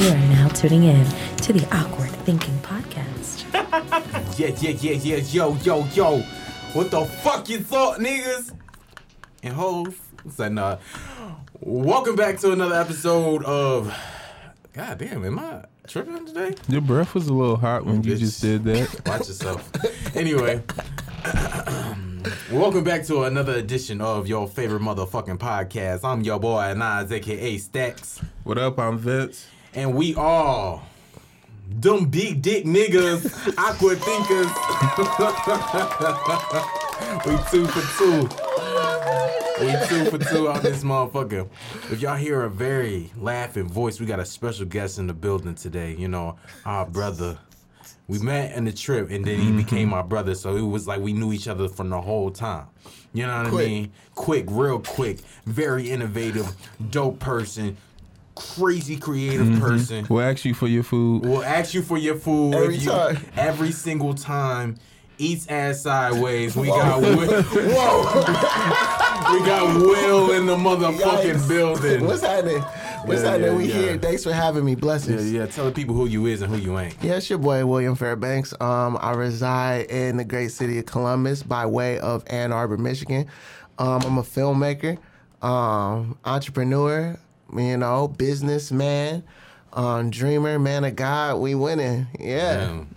You are now tuning in to the Awkward Thinking Podcast. Yeah, yeah, yeah, yeah, yo, yo, yo. What the fuck you thought, niggas? And hoes. Said nah. Uh, welcome back to another episode of. God damn, am I tripping today? Your breath was a little hot when you Bitch. just did that. Watch yourself. anyway, welcome back to another edition of your favorite motherfucking podcast. I'm your boy Nas, aka Stacks, What up? I'm Vince. And we all them big dick niggas, awkward thinkers. we two for two. Oh we two for two on this motherfucker. If y'all hear a very laughing voice, we got a special guest in the building today. You know, our brother. We met in the trip, and then he mm-hmm. became my brother. So it was like we knew each other from the whole time. You know what Quick. I mean? Quick, real quick, very innovative, dope person, crazy creative person. We'll ask you for your food. We'll ask you for your food Every if you- time. every single time. Eats ass sideways. We got Will. Whoa! we got Will in the motherfucking Yikes. building. What's happening? What's Yeah, happening? yeah, we yeah. here. Thanks for having me. Yeah, Blessings. yeah. Tell the people who you is and who you ain't. Yeah, it's your boy William Fairbanks. Um, I reside in the great city of Columbus by way of Ann Arbor, Michigan. Um, I'm a filmmaker, um, entrepreneur, you know, businessman, um, dreamer, man of God. We winning. Yeah. Damn.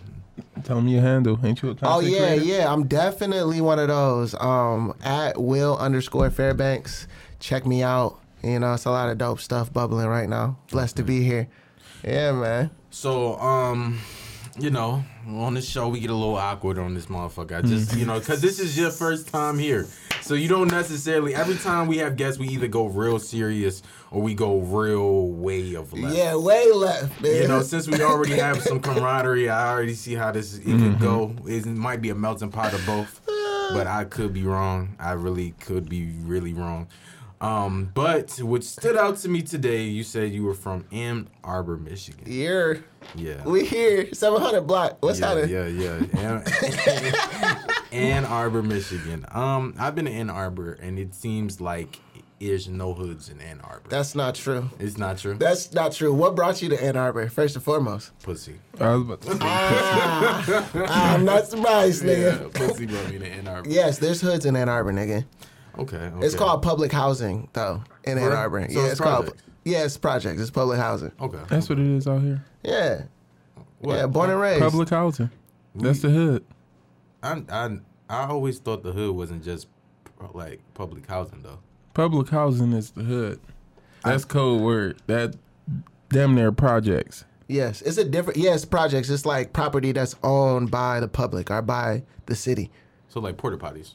Tell me your handle. Ain't you a content Oh yeah, creator? yeah. I'm definitely one of those. Um, at Will underscore Fairbanks. Check me out. You know, it's a lot of dope stuff bubbling right now. Blessed to be here. Yeah, man. So, um, you know, on this show we get a little awkward on this motherfucker. I mm. just, you know, because this is your first time here, so you don't necessarily. Every time we have guests, we either go real serious or we go real way of left. Yeah, way left, man. You know, since we already have some camaraderie, I already see how this it could mm-hmm. go. It might be a melting pot of both, but I could be wrong. I really could be really wrong. Um, but what stood out to me today, you said you were from Ann Arbor, Michigan. You're Yeah. we here, 700 block. What's yeah, happening? yeah, yeah. Ann, Ann Arbor, Michigan. Um, I've been to Ann Arbor, and it seems like there's no hoods in Ann Arbor. That's not true. it's not true. That's not true. What brought you to Ann Arbor, first and foremost? pussy. I was about to say, Ah, I'm not surprised, Yeah, pussy brought me to Ann Arbor. Yes, there's hoods in Ann Arbor, nigga. Okay, okay. It's called public housing, though, in Ann real? Arbor. So yeah, it's called. projects? Yeah, it's projects. It's public housing. Okay. that's what it is out here. Yeah, What? yeah. Born and raised. Public housing. That's the hood. I, I I always thought the hood wasn't just like public housing though. Public housing is the hood. That's code word. That damn near projects. Yes, it's a different. Yes, projects. It's like property that's owned by the public or by the city. So like porta potties.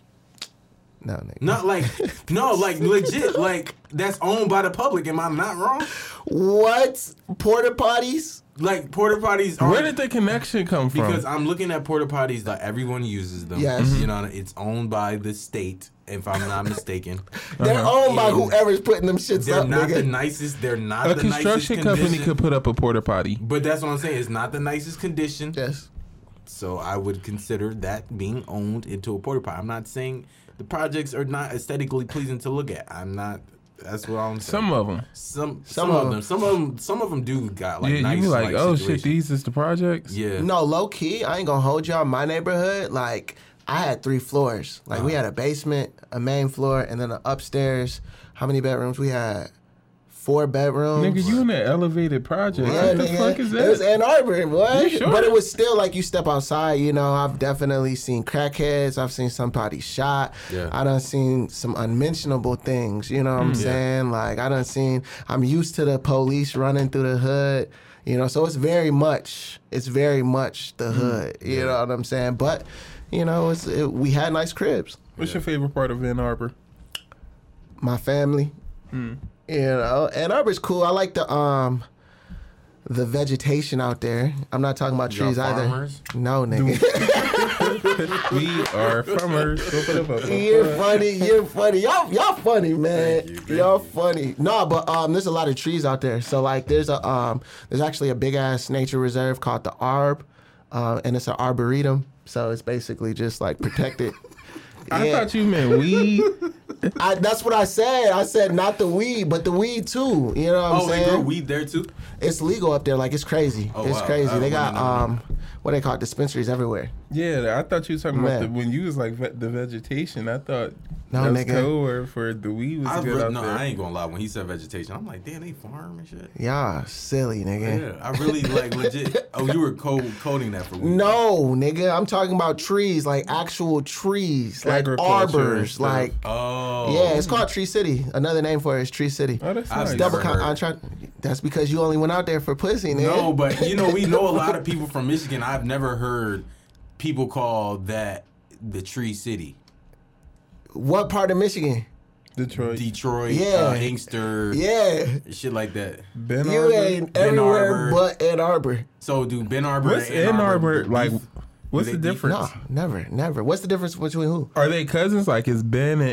No, nigga. Not like no, like legit, like that's owned by the public. Am I not wrong? What porta potties? Like porta potties are Where did the connection come from? because I'm looking at porta potties that everyone uses them. Yes. You mm-hmm. know, it's owned by the state, if I'm not mistaken. They're uh-huh. owned by And whoever's putting them shits up. They're up, not the nicest. They're not a the nicest construction company condition. could put up a porta potty. But that's what I'm saying. It's not the nicest condition. yes. So I would consider that being owned into a porta potty. I'm not saying the projects are not aesthetically pleasing to look at. I'm not. That's what I'm saying. Some of them. some, some, Some of of them. them. Some of them. Some of them do got like yeah, nice. you be like, oh shit, these is the projects. Yeah. No, low key. I ain't gonna hold y'all. My neighborhood, like, I had three floors. Like, Uh-huh. we had a basement, a main floor, and then an upstairs. How many bedrooms? We had four bedrooms. Nigga, you in that elevated project. Yeah, what the nigga. fuck is that? It was? Ann Arbor, boy. You sure? But it was still like you step outside, you know. I've definitely seen crackheads. I've seen somebody shot. Yeah. I done seen some unmentionable things. You know what I'm mm. saying? Like I done seen. I'm used to the police running through the hood. You know, so it's very much. It's very much the mm. hood. You know what I'm saying? But you know, it's it, we had nice cribs. What's your favorite part of Ann Arbor? My family. Mm. You know, Ann Arbor's cool. I like the um. The vegetation out there. I'm not talking about trees either. No, nigga. we are farmers. you're funny. You're funny. Y'all, y'all funny, man. Thank you, you. funny. No, but um, there's a lot of trees out there. So like, there's a um, there's actually a big ass nature reserve called the Arb, uh, and it's an arboretum. So it's basically just like protected. I Yeah. thought you meant weed. I, that's what I said. I said not the weed, but the weed too. You know what I'm saying? Oh, they saying? grow weed there too. It's legal up there. Like it's crazy. Oh, it's wow. crazy. I They got wouldn't um, what they call it, dispensaries everywhere. Yeah, I thought you were talking about the, when you was like ve- the vegetation. I thought No, that's nigga. code word for the weed was I good re- out no, there. I ain't gonna lie. When he said vegetation, I'm like, damn, they farm and shit. Yeah, silly nigga. Yeah, I really like legit. Oh, you were code, coding that for weed. No, nigga, I'm talking about trees, like actual trees, like arbors, stuff. like Oh, yeah, it's called Tree City. Another name for it is Tree City. Oh, that's nice. Double con- I'm trying. That's because you only went out there for pussy, nigga. No, but you know, we know a lot of people from Michigan. I've never heard people call that the Tree City. What part of Michigan? Detroit. Detroit, Yeah. uh, Inkster, Yeah, shit like that. Ben you Arbor. ain't Ben everywhere Arbor. but Ann Arbor. So, do Ben Arbor What's Ann Arbor beef? like? What's they the beef? difference? No, never, never. What's the difference between who? Are they cousins? Like is Ben and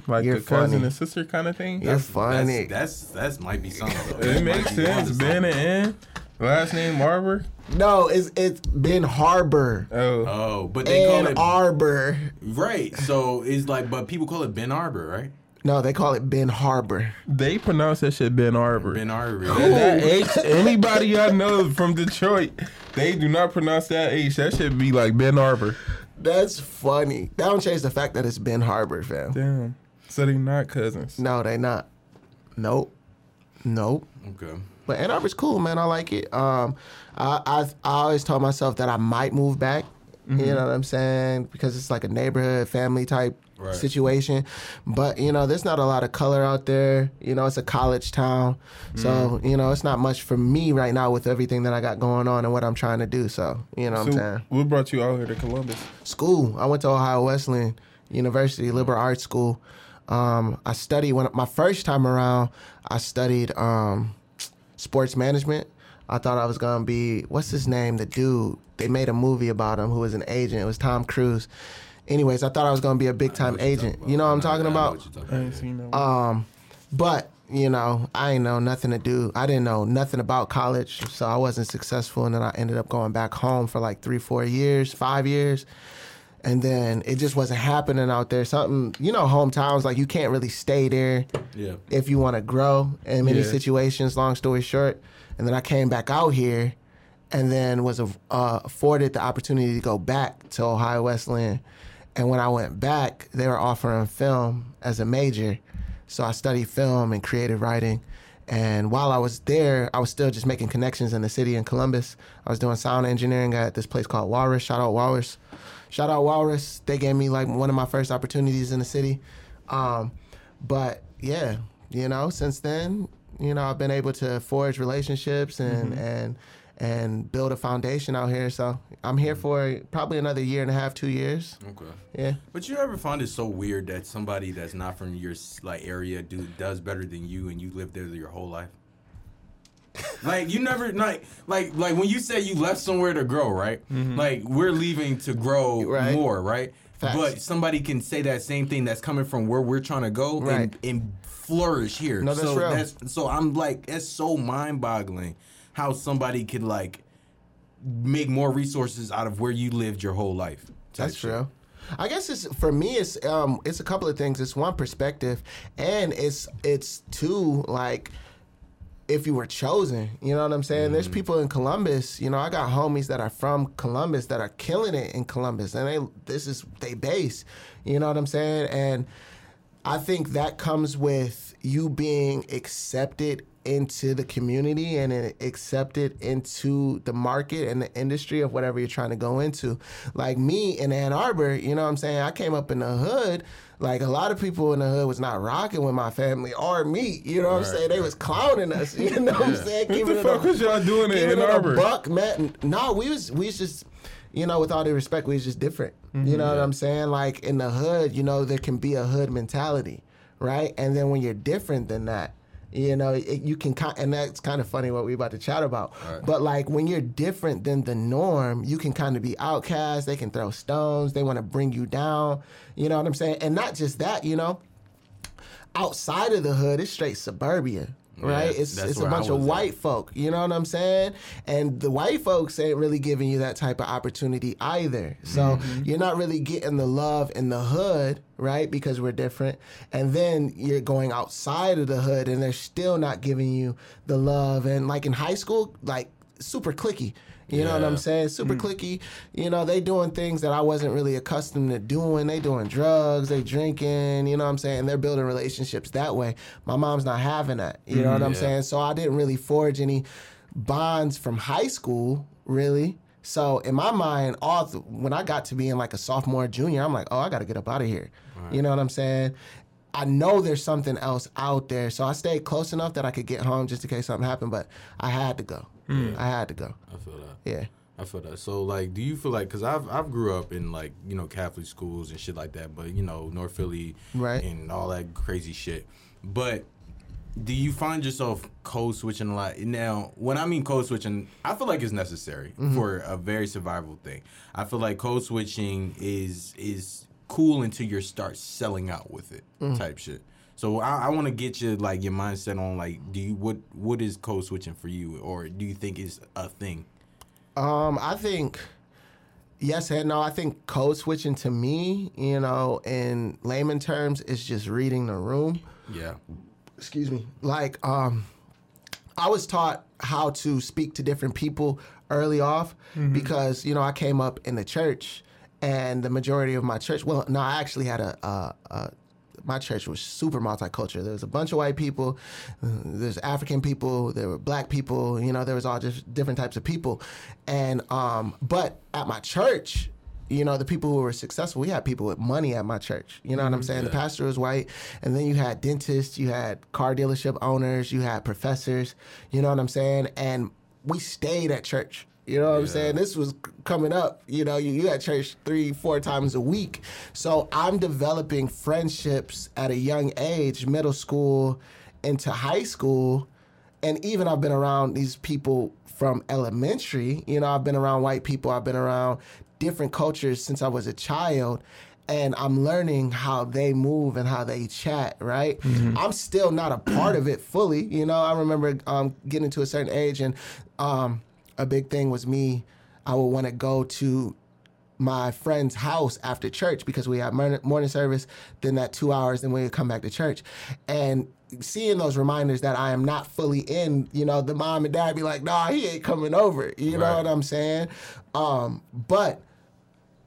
N like You're a cousin and sister kind of thing? You're funny. That's that's, that's might be something. It That makes sense. Ben and N, last name Arbor. no, it's it's Ben Harbor. Oh, Oh, but they call Ann it Arbor. right. So it's like, but people call it Ben Arbor, right? No, they call it Ben Harbor. they pronounce that shit Ben Arbor. Ben Arbor. That H, anybody I know from Detroit, they do not pronounce that H. That should be like Ben Arbor. That's funny. That don't change the fact that it's Ben Harbor, fam. Damn. So they not cousins. No, they not. Nope. Nope. Okay. But Ann Arbor's cool, man. I like it. Um, I I, I always told myself that I might move back. Mm-hmm. You know what I'm saying? Because it's like a neighborhood, family type Right. situation. But you know, there's not a lot of color out there. You know, it's a college town, so Mm-hmm. you know, it's not much for me right now with everything that I got going on and what I'm trying to do. So you know, what I'm saying what brought you out here to Columbus? school. I went to Ohio Wesleyan University, liberal arts school. Um, I studied when my first time around. I studied um, sports management. I thought I was gonna be what's his name? The dude they made a movie about him who was an agent. It was Tom Cruise. Anyways, I thought I was gonna be a big time agent. You know what I'm talking about? talking about. ain't seen no. Um, but you know, I ain't know nothing to do. I didn't know nothing about college, so I wasn't successful. And then I ended up going back home for like three, four years, five years, and then it just wasn't happening out there. Something, you know, hometowns like you can't really stay there Yeah. if you want to grow in many Yeah. situations. Long story short, and then I came back out here, and then was uh, afforded the opportunity to go back to Ohio Wesleyan. And when I went back, they were offering film as a major, so I studied film and creative writing. And while I was there, I was still just making connections in the city in Columbus. I was doing sound engineering at this place called Walrus. Shout out Walrus. Shout out Walrus. They gave me like one of my first opportunities in the city. Um, but yeah, you know, since then, you know, I've been able to forge relationships and and and build a foundation out here. So I'm here for probably another year and a half, two years. Okay. Yeah. But you ever find it so weird that somebody that's not from your like area do does better than you and you lived there your whole life? Like you never like like like when you say you left somewhere to grow, right? Like we're leaving to grow Right. more, right? Facts. But somebody can say that same thing that's coming from where we're trying to go Right. and, and flourish here. No, that's so real. that's so I'm like it's so mind boggling how somebody could like make more resources out of where you lived your whole life. That's shit. true. I guess it's for me. It's um, it's a couple of things. It's one perspective, and it's it's two like if you were chosen. You know what I'm saying? There's mm. people in Columbus. You know, I got homies that are from Columbus that are killing it in Columbus, and they this is they base. You know what I'm saying? And I think that comes with you being accepted into the community and accepted into the market and the industry of whatever you're trying to go into. Like me in Ann Arbor, you know what I'm saying? I came up in the hood. Like a lot of people in the hood was not rocking with my family or me. You know what I'm Right, saying? They was clowning us. You know what I'm saying? what the fuck a- was y'all doing in keeping Ann it a Arbor? buck, man. No, we was we was just, you know, with all due respect, we was just different. You mm-hmm. know what I'm saying? Like in the hood, you know, there can be a hood mentality, right? And then when you're different than that, you know, it, you can and that's kind of funny what we're about to chat about. But like when you're different than the norm, you can kind of be outcast. They can throw stones. They want to bring you down. You know what I'm saying? And not just that, you know outside of the hood, it's straight suburbia. Right? Yeah, it's it's a bunch of at. white folk. You know what I'm saying? And the white folks ain't really giving you that type of opportunity either. So Mm-hmm. you're not really getting the love in the hood, right? Because we're different. And then you're going outside of the hood, and they're still not giving you the love. And like in high school, like super clicky. You know what I'm saying? Super hmm. clicky. You know, they doing things that I wasn't really accustomed to doing. They doing drugs, they drinking, you know what I'm saying? They're building relationships that way. My mom's not having that. You know what I'm hmm, Yeah. saying? So I didn't really forge any bonds from high school, really. So in my mind, all th- when I got to being like a sophomore, junior, I'm like, oh, I got to get up out of here. You know what I'm saying? I know there's something else out there, so I stayed close enough that I could get home just in case something happened. But I had to go. Hmm. I had to go. I feel that. Yeah. I feel that. So like, do you feel like? Cause I've I've grew up in like you know Catholic schools and shit like that, but you know North Philly, Right. and all that crazy shit. But do you find yourself code switching a lot? Now, when I mean code switching, I feel like it's necessary mm-hmm. for a very survival thing. I feel like code switching is is cool until you start selling out with it, mm-hmm. type shit. So I, I want to get you like your mindset on like, do you what what is code switching for you, or do you think it's a thing? Um, I think yes and no. I think code switching to me, you know, in layman terms, is just reading the room. Yeah. Excuse me. Like, um, I was taught how to speak to different people early off because you know I came up in the church, and the majority of my church. Well, no, I actually had a. a, a my church was super multicultural. There was a bunch of white people, uh, there's African people, there were black people. You know, there was all just different types of people, and um, but at my church, you know, the people who were successful, we had people with money at my church. You know what I'm saying? The pastor was white, and then you had dentists, you had car dealership owners, you had professors. You know what I'm saying? And we stayed at church. You know what I'm saying? This was coming up. You know, you, you at church three, four times a week. So I'm developing friendships at a young age, middle school into high school. And even I've been around these people from elementary. You know, I've been around white people, I've been around different cultures since I was a child. And I'm learning how they move and how they chat, right? I'm still not a part of it fully. You know, I remember um, getting to a certain age, and um, a big thing was me. I would want to go to my friend's house after church because we had morning service, then that two hours, then we would come back to church. And seeing those reminders that I am not fully in, you know, the mom and dad be like, nah, he ain't coming over. You know what I'm saying? Um, but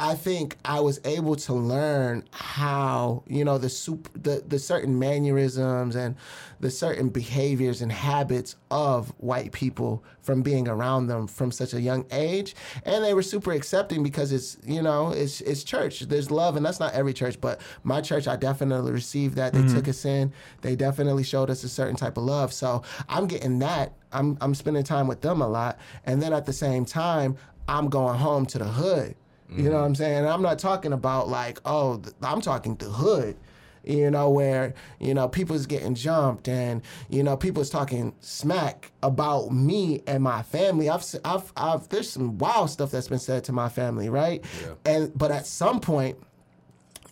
I think I was able to learn how you know the super the, the certain mannerisms and the certain behaviors and habits of white people from being around them from such a young age, and they were super accepting because it's you know it's it's church. There's love, and that's not every church, but my church I definitely received that. They took mm-hmm. us in. They definitely showed us a certain type of love. So I'm getting that. I'm I'm spending time with them a lot, and then at the same time I'm going home to the hood. You know mm-hmm. what I'm saying? And I'm not talking about like, oh, I'm talking the hood. You know where you know people's getting jumped and you know people's talking smack about me and my family. I've I've I've there's some wild stuff that's been said to my family, right? Yeah. And but at some point,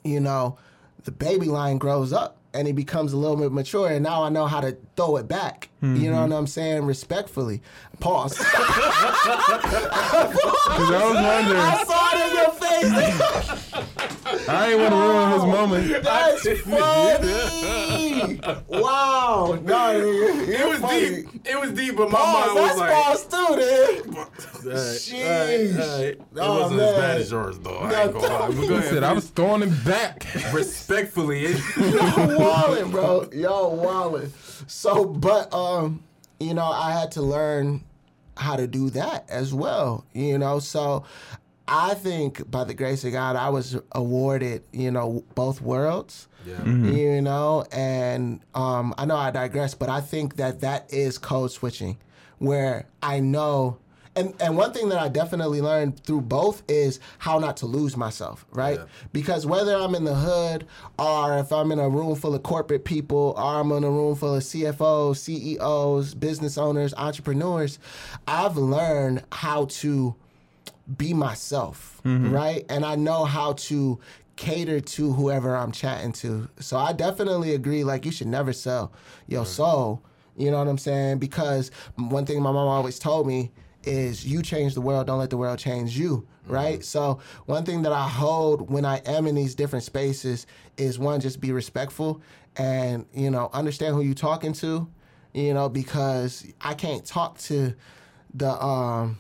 you know, the baby lion grows up and he becomes a little bit mature, and now I know how to throw it back. You know mm-hmm. what I'm saying? Respectfully. Pause. Cause I was wondering, I saw it in your face. I ain't want to ruin his moment. That's funny. wow. No, nigga, It you're was funny. deep. It was deep, but my Pause. mind was That's like, pause too, dude. Sheesh. alright, alright. It Oh, wasn't as bad as yours, though. I ain't gonna lie. Go ahead. said I was throwing him back. respectfully. It, Y'all wildin', bro. Y'all wildin'. So, but um, you know, I had to learn how to do that as well. You know, so I think by the grace of God, I was awarded, you know, both worlds. yeah. you know and um, i know i digress but i think that that is code switching where i know and, and one thing that I definitely learned through both is how not to lose myself, right? Yeah. Because whether I'm in the hood or if I'm in a room full of corporate people or I'm in a room full of CFOs, CEOs, business owners, entrepreneurs, I've learned how to be myself, right? And I know how to cater to whoever I'm chatting to. So I definitely agree. Like you should never sell your soul. You know what I'm saying? Because one thing my mom always told me is you change the world, don't let the world change you, right? So one thing that I hold when I am in these different spaces is one, just be respectful and, you know, understand who you're talking to, you know, because I can't talk to the um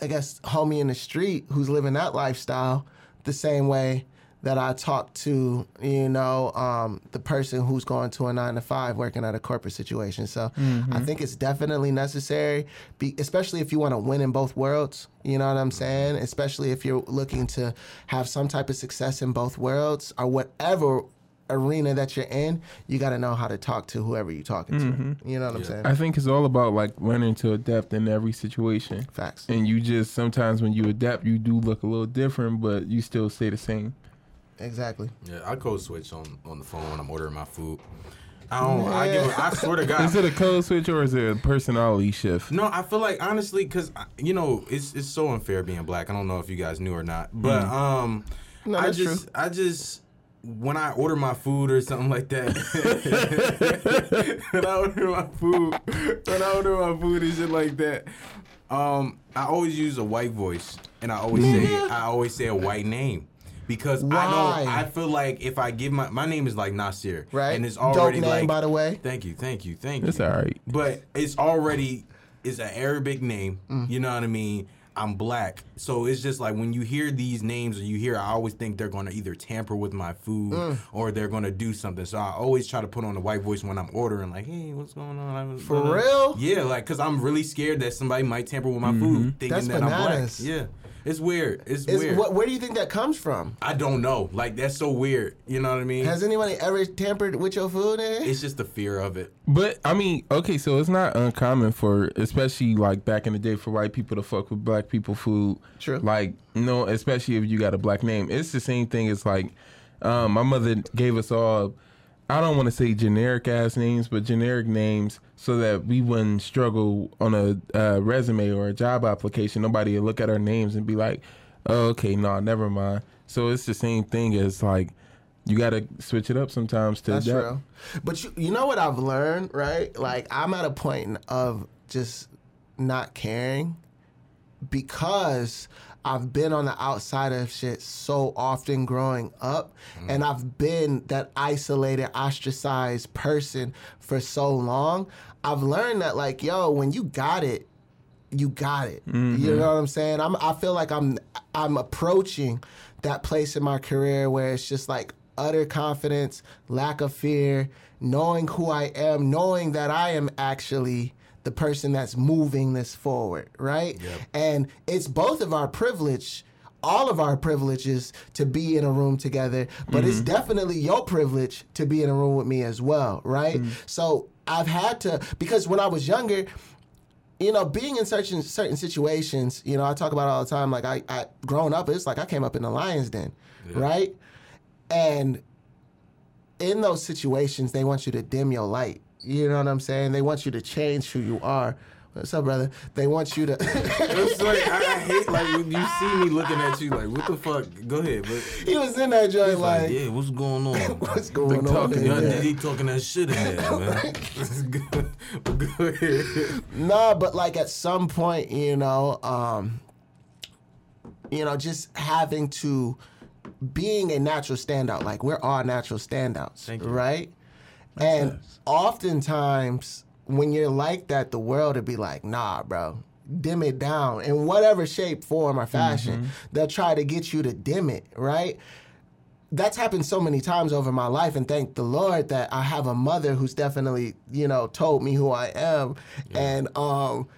I guess homie in the street who's living that lifestyle the same way that I talk to, you know, um, the person who's going to a nine to five working at a corporate situation. So I think it's definitely necessary, be, especially if you want to win in both worlds. You know what I'm saying? Especially if you're looking to have some type of success in both worlds or whatever arena that you're in, you got to know how to talk to whoever you're talking to. You know what I'm saying? I think it's all about like learning to adapt in every situation. Facts. And you just sometimes when you adapt, you do look a little different, but you still stay the same. Exactly. Yeah, I code switch on on the phone when I'm ordering my food. I don't. I give. a- I swear to God. Is it a code switch or is it a personality shift? No, I feel like honestly, because you know, it's it's so unfair being black. I don't know if you guys knew or not, but um, No, I that's just true. I just when I order my food or something like that, when I order my food, when I order my food and shit like that, um, I always use a white voice, and I always say I always say a white name. Because I know I feel like if I give my my name is like Nasir, Right. And it's Dope already name, like by the way. Thank you, thank you, thank you. It's all right. But it's already it's an Arabic name. Mm. You know what I mean? I'm black, so it's just like when you hear these names or you hear, I always think they're gonna either tamper with my food Mm. or they're gonna do something. So I always try to put on a white voice when I'm ordering, like, "Hey, what's going on?" I was- For real? Yeah, like, cause I'm really scared that somebody might tamper with my food, thinking That's that I'm black. Yeah, it's weird. It's, Is, weird. what, where do you think that comes from? I don't know. Like that's so weird. You know what I mean? Has anybody ever tampered with your food? Eh? it's just the fear of it. But I mean, okay, so it's not uncommon for, especially like back in the day, for white people to fuck with black people food. True. Like, you know, especially if you got a black name. It's the same thing as like, um, my mother gave us all, I don't want to say generic ass names, but generic names so that we wouldn't struggle on a uh, resume or a job application. Nobody would look at our names and be like, oh, okay, no, never mind. So it's the same thing as like, you got to switch it up sometimes to That's real. But you, you know what I've learned, right? Like I'm at a point of just not caring because I've been on the outside of shit so often growing up, mm. and I've been that isolated, ostracized person for so long. I've learned that, like, yo, when you got it, you got it. You mm-hmm. know what I'm saying? I'm I feel like I'm I'm approaching that place in my career where it's just like utter confidence, lack of fear, knowing who I am, knowing that I am actually the person that's moving this forward, right? And it's both of our privilege all of our privileges to be in a room together, but it's mm-hmm. definitely your privilege to be in a room with me as well, right? Mm-hmm. So I've had to because when I was younger, you know, being in certain certain situations, you know, I talk about all the time. Like I, I growing up, it's like I came up in the lion's den, right? And in those situations, they want you to dim your light. You know what I'm saying? They want you to change who you are. What's up, brother? They want you to. It's like I, I hate like when you see me looking at you like what the fuck. Go ahead, but he was in that joint like, like, yeah, what's going on? what's going on? talking in Young there? Diddy talking that shit in there, man. Go ahead. No, but like at some point, you know, um, you know, just having to being a natural standout. Like we're all natural standouts, Thank and oftentimes when you're like that, the world would be like, nah, bro. Dim it down. In whatever shape, form, or fashion. They'll try to get you to dim it, right? that's happened so many times over my life and thank the lord that i have a mother who's definitely you know told me who i am. And um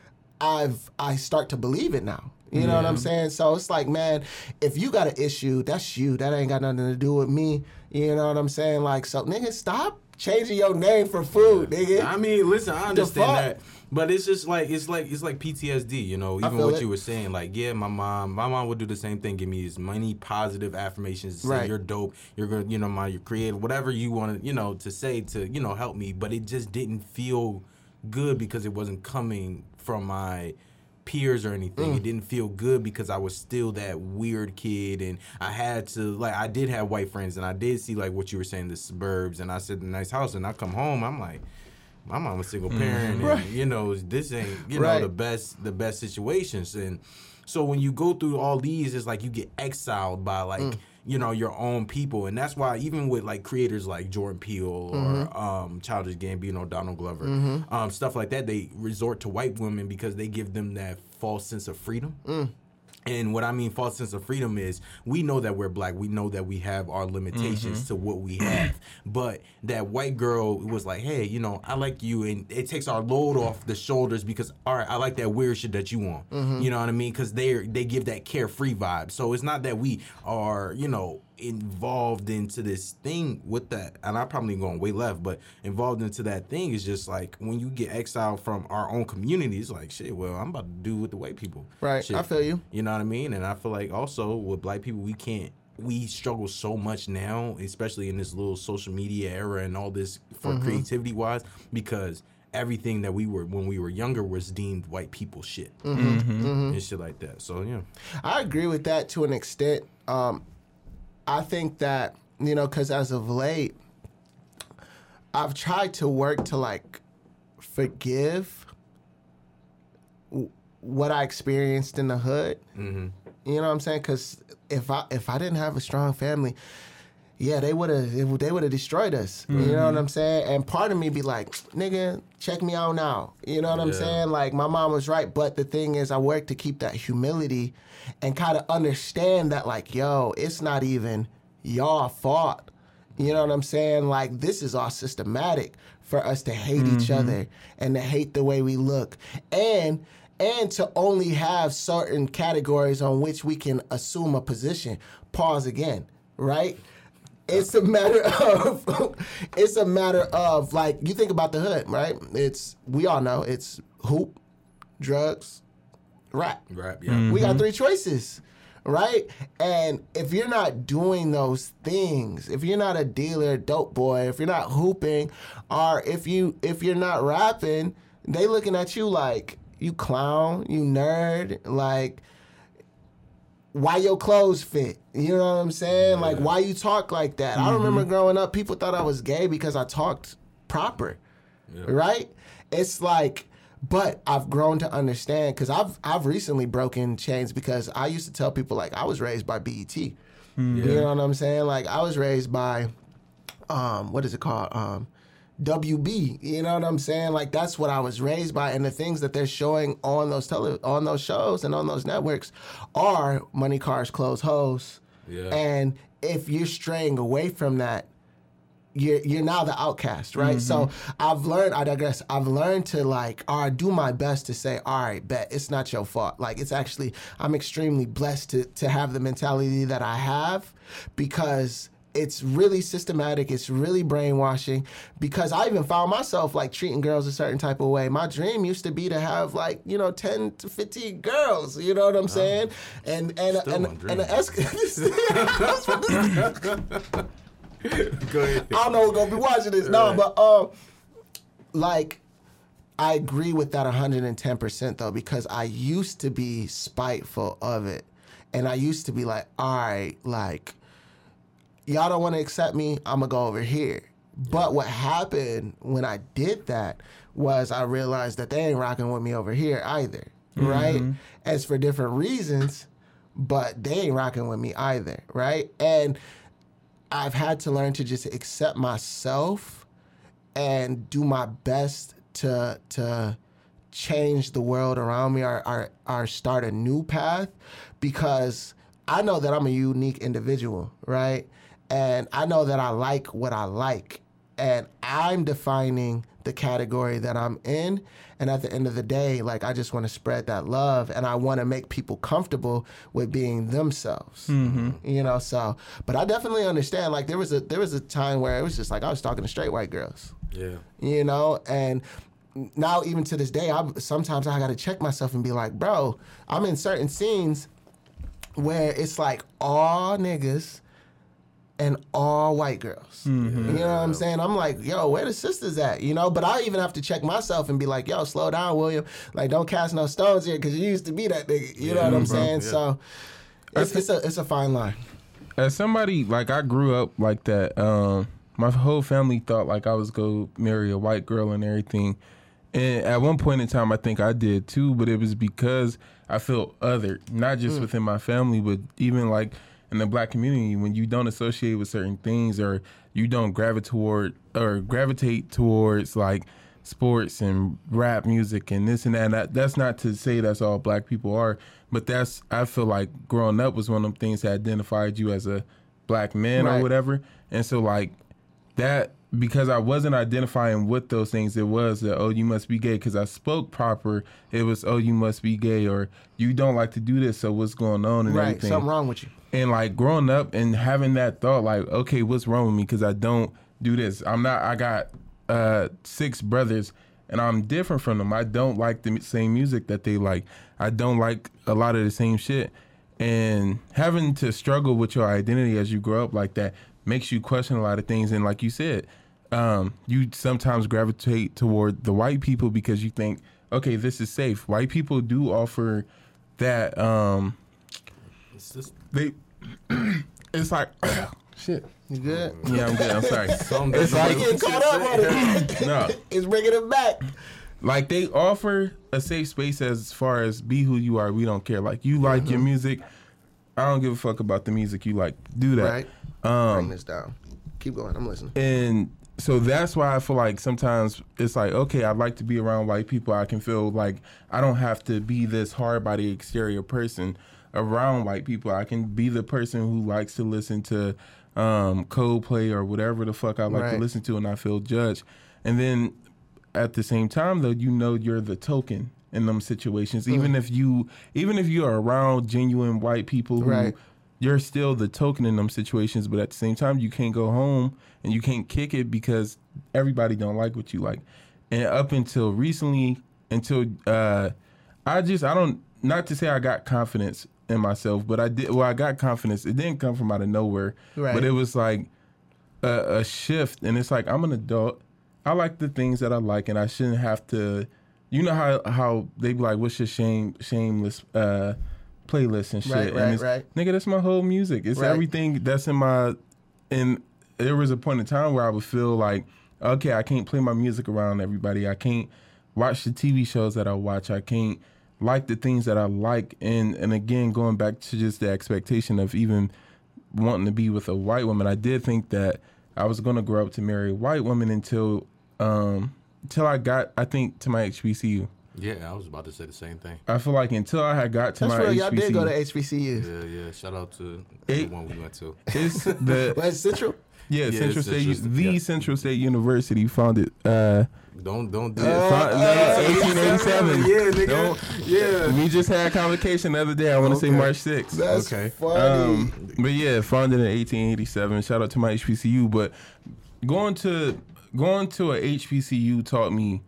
i've i start to believe it now. You know what i'm saying? So it's like man if you got an issue that's you. That ain't got nothing to do with me. You know what i'm saying? Like so nigga stop changing your name for food nigga I mean, listen, I understand that, but it's just like it's like it's like PTSD, you know. Even what it. you were saying, like, yeah, my mom, my mom would do the same thing, give me as many positive affirmations, say Right. you're dope, you're gonna, you know, my, you're creative, whatever you want to, you know, to say to, you know, help me, but it just didn't feel good because it wasn't coming from my peers or anything. Mm. It didn't feel good because I was still that weird kid and I had to like I did have white friends and I did see like what you were saying, the suburbs and I said the nice house and I come home, I'm like my mom a single parent, Right. and you know this ain't you Right. know the best the best situations, and so when you go through all these, it's like you get exiled by like. Mm. You know your own people, and that's why even with like creators like Jordan Peele Mm-hmm. or um, Childish Gambino, Donald Glover, um, stuff like that, they resort to white women because they give them that false sense of freedom. Mm. And what I mean false sense of freedom is we know that we're black. We know that we have our Mm-hmm. limitations to what we have. But that white girl was like, hey, you know, I like you. And it takes our load off the shoulders because, all right, I like that weird shit that you want. Mm-hmm. You know what I mean? Because they they give that carefree vibe. So it's not that we are, you know, involved into this thing with that. And I'm probably going way left, but involved into that thing is just like when you get exiled from our own community, it's like, shit, well, I'm about to do with the white people. Right, Shit. I feel you. You know what I mean? And I feel like also with black people, we can't. We struggle so much now, especially in this little social media era and all this for Mm-hmm. creativity wise, because everything that we were when we were younger was deemed white people shit Mm-hmm. and shit like that. So yeah, I agree with that to an extent. Um, I think that you know, because as of late, I've tried to work to like forgive w- what I experienced in the hood. Mm-hmm. You know what I'm saying? Because if I if I didn't have a strong family, yeah, they would have they would have destroyed us. You know what mm-hmm. I'm saying? And part of me be like, nigga, check me out now. You know what I'm saying? Like my mom was right, but the thing is, I work to keep that humility and kind of understand that, like, yo, it's not even y'all fault. You know what I'm saying? Like this is all systematic for us to hate each mm-hmm. other and to hate the way we look and and to only have certain categories on which we can assume a position. Pause again, right? It's a matter of it's a matter of like you think about the hood, right? It's we all know it's hoop, drugs, rap. rap. Yeah, mm-hmm. We got three choices, right? And if you're not doing those things, if you're not a dealer, dope boy, if you're not hooping, or if you if you're not rapping, they looking at you like you clown, you nerd, like why your clothes fit. You know what I'm saying? Like why you talk like that. I remember growing up, people thought I was gay because I talked proper. Right? It's like but I've grown to understand because I've I've recently broken chains because I used to tell people like I was raised by BET. You know what I'm saying? Like I was raised by um what is it called? Um WB, you know what I'm saying? Like that's what I was raised by, and the things that they're showing on those tele- on those shows and on those networks are money, cars, clothes, hoes. Yeah. And if you're straying away from that, you're you're now the outcast, right? So mm-hmm. I've learned. I digress. I've learned to like, or do my best to say, all right, bet it's not your fault. Like it's actually, I'm extremely blessed to to have the mentality that I have because it's really systematic. It's really brainwashing because I even found myself like treating girls a certain type of way. My dream used to be to have like you know ten to fifteen girls. You know what I'm saying? And and and my and, dream. an esc- Go ahead. I don't know who's gonna be watching this. No, but um, like, I agree with that 110 percent though because I used to be spiteful of it, and I used to be like, all right, like, y'all don't want to accept me, I'm gonna go over here. But what happened when I did that was I realized that they ain't rocking with me over here either, mm-hmm. right? As for different reasons, but they ain't rocking with me either, right? And I've had to learn to just accept myself and do my best to to change the world around me or, or, or start a new path because I know that I'm a unique individual, right? And I know that I like what I like. And I'm defining the category that I'm in. And at the end of the day, like I just want to spread that love and I want to make people comfortable with being themselves. Mm-hmm. You know, so but I definitely understand. Like there was a there was a time where it was just like I was talking to straight white girls Yeah. you know and now even to this day i sometimes i gotta check myself and be like bro i'm in certain scenes where it's like all niggas and all white girls. You know what i'm saying? I'm like yo where the sisters at? You know? But i even have to check myself and be like yo slow down william. Like don't cast no stones here because you used to be that nigga. You know what i'm bro, saying? Yeah. so it's, it's a it's a fine line. As somebody like I grew up like that. Um, my whole family thought like I was go marry a white girl and everything. And at one point in time, I think I did too, but it was because I felt othered, not just within my family, but even like in the black community. When you don't associate with certain things, or you don't gravitate toward or gravitate towards like sports and rap music and this and that. And that that's not to say that's all black people are, but that's I feel like growing up was one of them things that identified you as a black man Right. or whatever. And so like that because I wasn't identifying with those things, it was that oh you must be gay because I spoke proper. It was oh you must be gay or you don't like to do this, so what's going on and Right. everything. Something wrong with you. And like growing up and having that thought, like okay, what's wrong with me because I don't do this. I'm not. I got uh, six brothers. And I'm different from them. I don't like the same music that they like. I don't like a lot of the same shit. And having to struggle with your identity as you grow up like that makes you question a lot of things. And like you said, um, you sometimes gravitate toward the white people because you think, okay, this is safe. White people do offer that. Um, It's just they, it's like, shit. You good? Yeah, I'm good. I'm sorry. something It's like- Getting caught up on it. No, It's bringing it back. like they offer a safe space as far as be who you are. We don't care. Like you like your music. I don't give a fuck about the music you like. Do that. Right. Bring Um, this down. Keep going. I'm listening. and so that's why I feel like sometimes it's like, okay, I'd like to be around white people. I can feel like I don't have to be this hard body exterior person around white people. I can be the person who likes to listen to um, Coldplay or whatever the fuck I like Right. to listen to and I feel judged. And then at the same time though, you know you're the token in them situations. Even if you even if you are around genuine white people who Right. You're still the token in them situations, but at the same time, you can't go home and you can't kick it because everybody don't like what you like. And up until recently, until uh, I just I don't not to say I got confidence in myself, but I did. Well, I got confidence. It didn't come from out of nowhere, Right. but it was like a, a shift, and it's like I'm an adult. I like the things that I like, and I shouldn't have to. You know how how they be like, "What's your shame shameless uh, playlist and shit?" Right, and right, it's, right. nigga, that's my whole music. It's Right. everything that's in my. And there was a point in time where I would feel like, okay, I can't play my music around everybody. I can't watch the TV shows that I watch. I can't like the things that I like. And and again, going back to just the expectation of even wanting to be with a white woman, I did think that I was gonna grow up to marry a white woman until um until I got I think to my HBCU. Yeah. I was about to say the same thing. I feel like until I had got to That's my real. Y'all did go to HBCU, HBCU. Yeah, yeah. Shout out to Eight- everyone we went to. it's the West Central. yeah, Yeah, Central State Central- the yeah. Central State University founded uh Don't don't do Fi- that. no, 1887. Yeah, nigga. Don't- Yeah. we just had a convocation the other day. I want to say March 6th. That's Okay. funny. Um, but yeah, founded in 1887. Shout out to my HBCU. But going to going to a HBCU taught me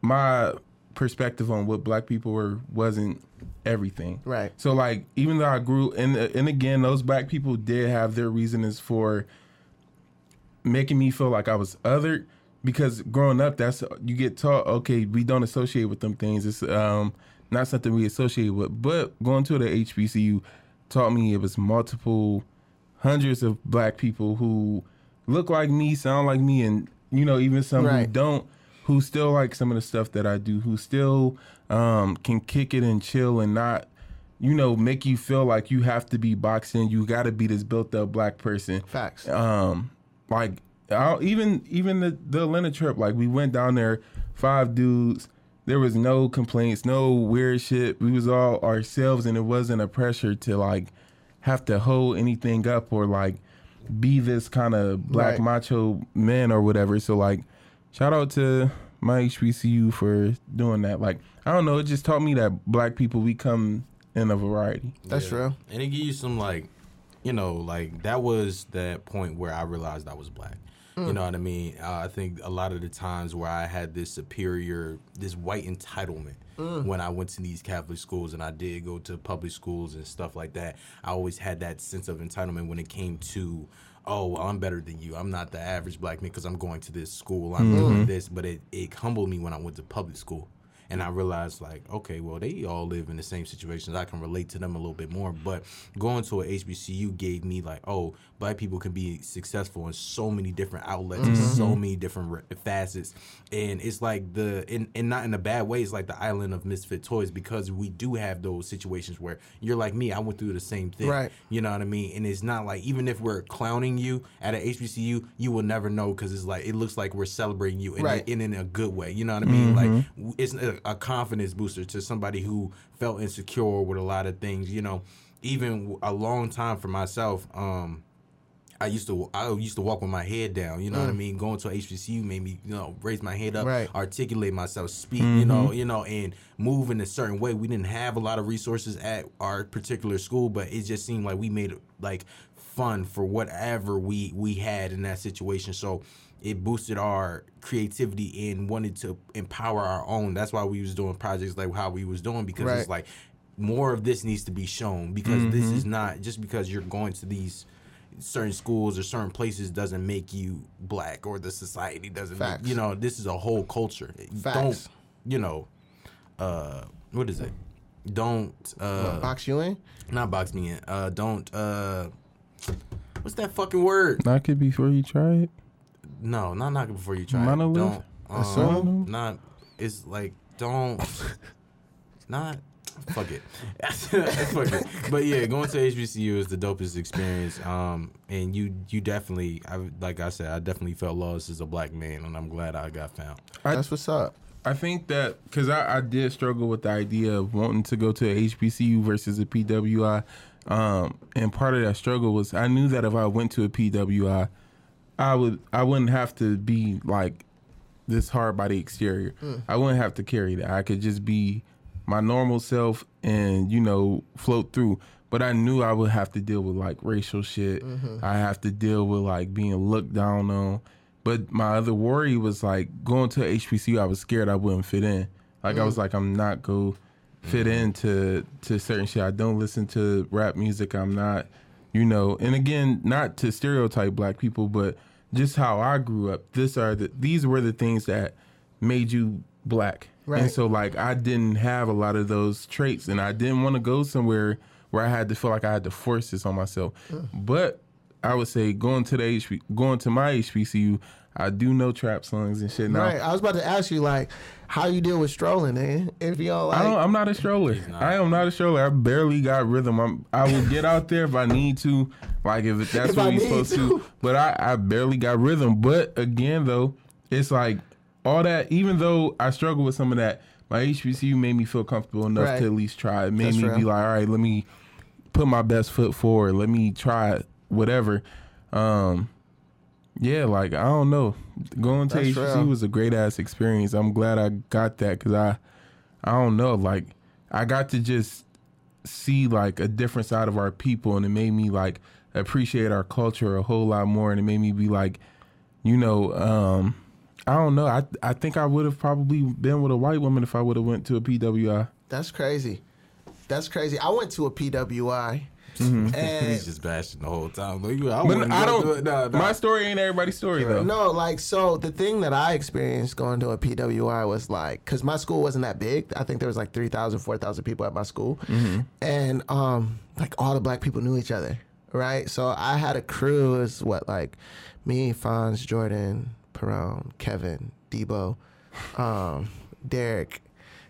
my perspective on what black people were wasn't everything. Right. So like even though I grew and and again those black people did have their reasons for making me feel like I was othered because growing up that's you get taught okay we don't associate with them things it's um not something we associate with but going to the HBCU taught me it was multiple hundreds of black people who look like me sound like me and you know even some who don't who still like some of the stuff that I do who still um can kick it and chill and not you know make you feel like you have to be boxing. you got to be this built up black person Facts. um like I, even even the the Atlanta trip like we went down there five dudes there was no complaints no weird shit we was all ourselves and it wasn't a pressure to like have to hold anything up or like be this kind of black Right. macho man or whatever so like shout out to my HBCU for doing that like I don't know it just taught me that black people we come in a variety That's Yeah. real. And it give you some like, you know, like that was that point where I realized I was black. You know what I mean? Uh, I think a lot of the times where I had this superior, this white entitlement when I went to these Catholic schools and I did go to public schools and stuff like that. I always had that sense of entitlement when it came to, oh, well, I'm better than you. I'm not the average black man because I'm going to this school. I'm mm-hmm. doing this. But it, it humbled me when I went to public school and I realized like, okay, well, they all live in the same situations. I can relate to them a little bit more. But going to a HBCU gave me like, oh, black people can be successful in so many different outlets, and so many different re- facets, and it's like the and, and not in a bad way. It's like the island of misfit toys because we do have those situations where you're like me. I went through the same thing. Right. You know what I mean? And it's not like even if we're clowning you at an HBCU, you will never know because it's like it looks like we're celebrating you in, Right. in, in a good way. You know what I mean? Like it's a, a confidence booster to somebody who felt insecure with a lot of things. You know, even a long time for myself. Um, I used to I used to walk with my head down. You know what I mm. mean? Going to HBCU made me you know raise my head up, Right. articulate myself, speak. You know, mm-hmm. you know, and move in a certain way. We didn't have a lot of resources at our particular school, but it just seemed like we made it like fun for whatever we we had in that situation. So it boosted our creativity and wanted to empower our own. That's why we was doing projects like how we was doing because Right. it's like more of this needs to be shown because this mm-hmm. is not just because you're going to these certain schools or certain places doesn't make you black or the society doesn't Facts. make you know this is a whole culture Facts. don't you know uh what is it don't uh Box you in? not box me in uh don't uh what's that fucking word Knock it before you try it. no not knock it before you try it. Don't um, Assume? not it's like don't not fuck it. fuck it. But yeah, going to HBCU is the dopest experience. Um, and you you definitely, I like I said, I definitely felt lost as a black man, and I'm glad I got found. I- That's what's up. I think that because I, I did struggle with the idea of wanting to go to a HBCU versus a PWI, um, and part of that struggle was I knew that if I went to a PWI, I would I wouldn't have to be like this hard by the exterior. I wouldn't have to carry that. I could just be my normal self and you know float through. But I knew I would have to deal with like racial shit. Mm-hmm. I have to deal with like being looked down on. But my other worry was like going to HBCU. I was scared I wouldn't fit in. Like I was mm. like, I'm not go fit mm. into to certain shit. I don't listen to rap music. I'm not, you know. And again, not to stereotype black people, but just how I grew up. This are the these were the things that made you black. Right. And so like I didn't have a lot of those traits, and I didn't want to go somewhere where I had to feel like I had to force this on myself. Mm. But I would say going to the HB, going to my HBCU, I do know trap songs and shit now. Right. I was about to ask you like how you deal with strolling, man. If you don't like I don't, I'm not a stroller. not. I am not a stroller. I barely got rhythm. I'm, I will get out there if I need to, like if that's If what I you're supposed to. to. But I, I barely got rhythm. But again, though, it's like all that. Even though I struggle with some of that, my HBCU made me feel comfortable enough Right. to at least try. It made That's me be like, all right, let me put my best foot forward. Let me try whatever. Um, yeah, like I don't know. Going to That's HBCU real. was a great ass experience. I'm glad I got that because I, I don't know, like I got to just see like a different side of our people, and it made me like appreciate our culture a whole lot more, and it made me be like, you know, um, I don't know. I I think I would have probably been with a white woman if I would have went to a PWI. That's crazy. That's crazy. I went to a PWI. He's And just bashing the whole time. Like, I But I don't. do it. Nah, nah. My story ain't everybody's story though. no, like so the thing that I experienced going to a PWI was like cuz my school wasn't that big. I think there was like 3,000 4,000 people at my school. And um like all the black people knew each other, right? So I had a crew it was what like me, Fonz, Jordan, Perone, Kevin, Debo, um, Derek.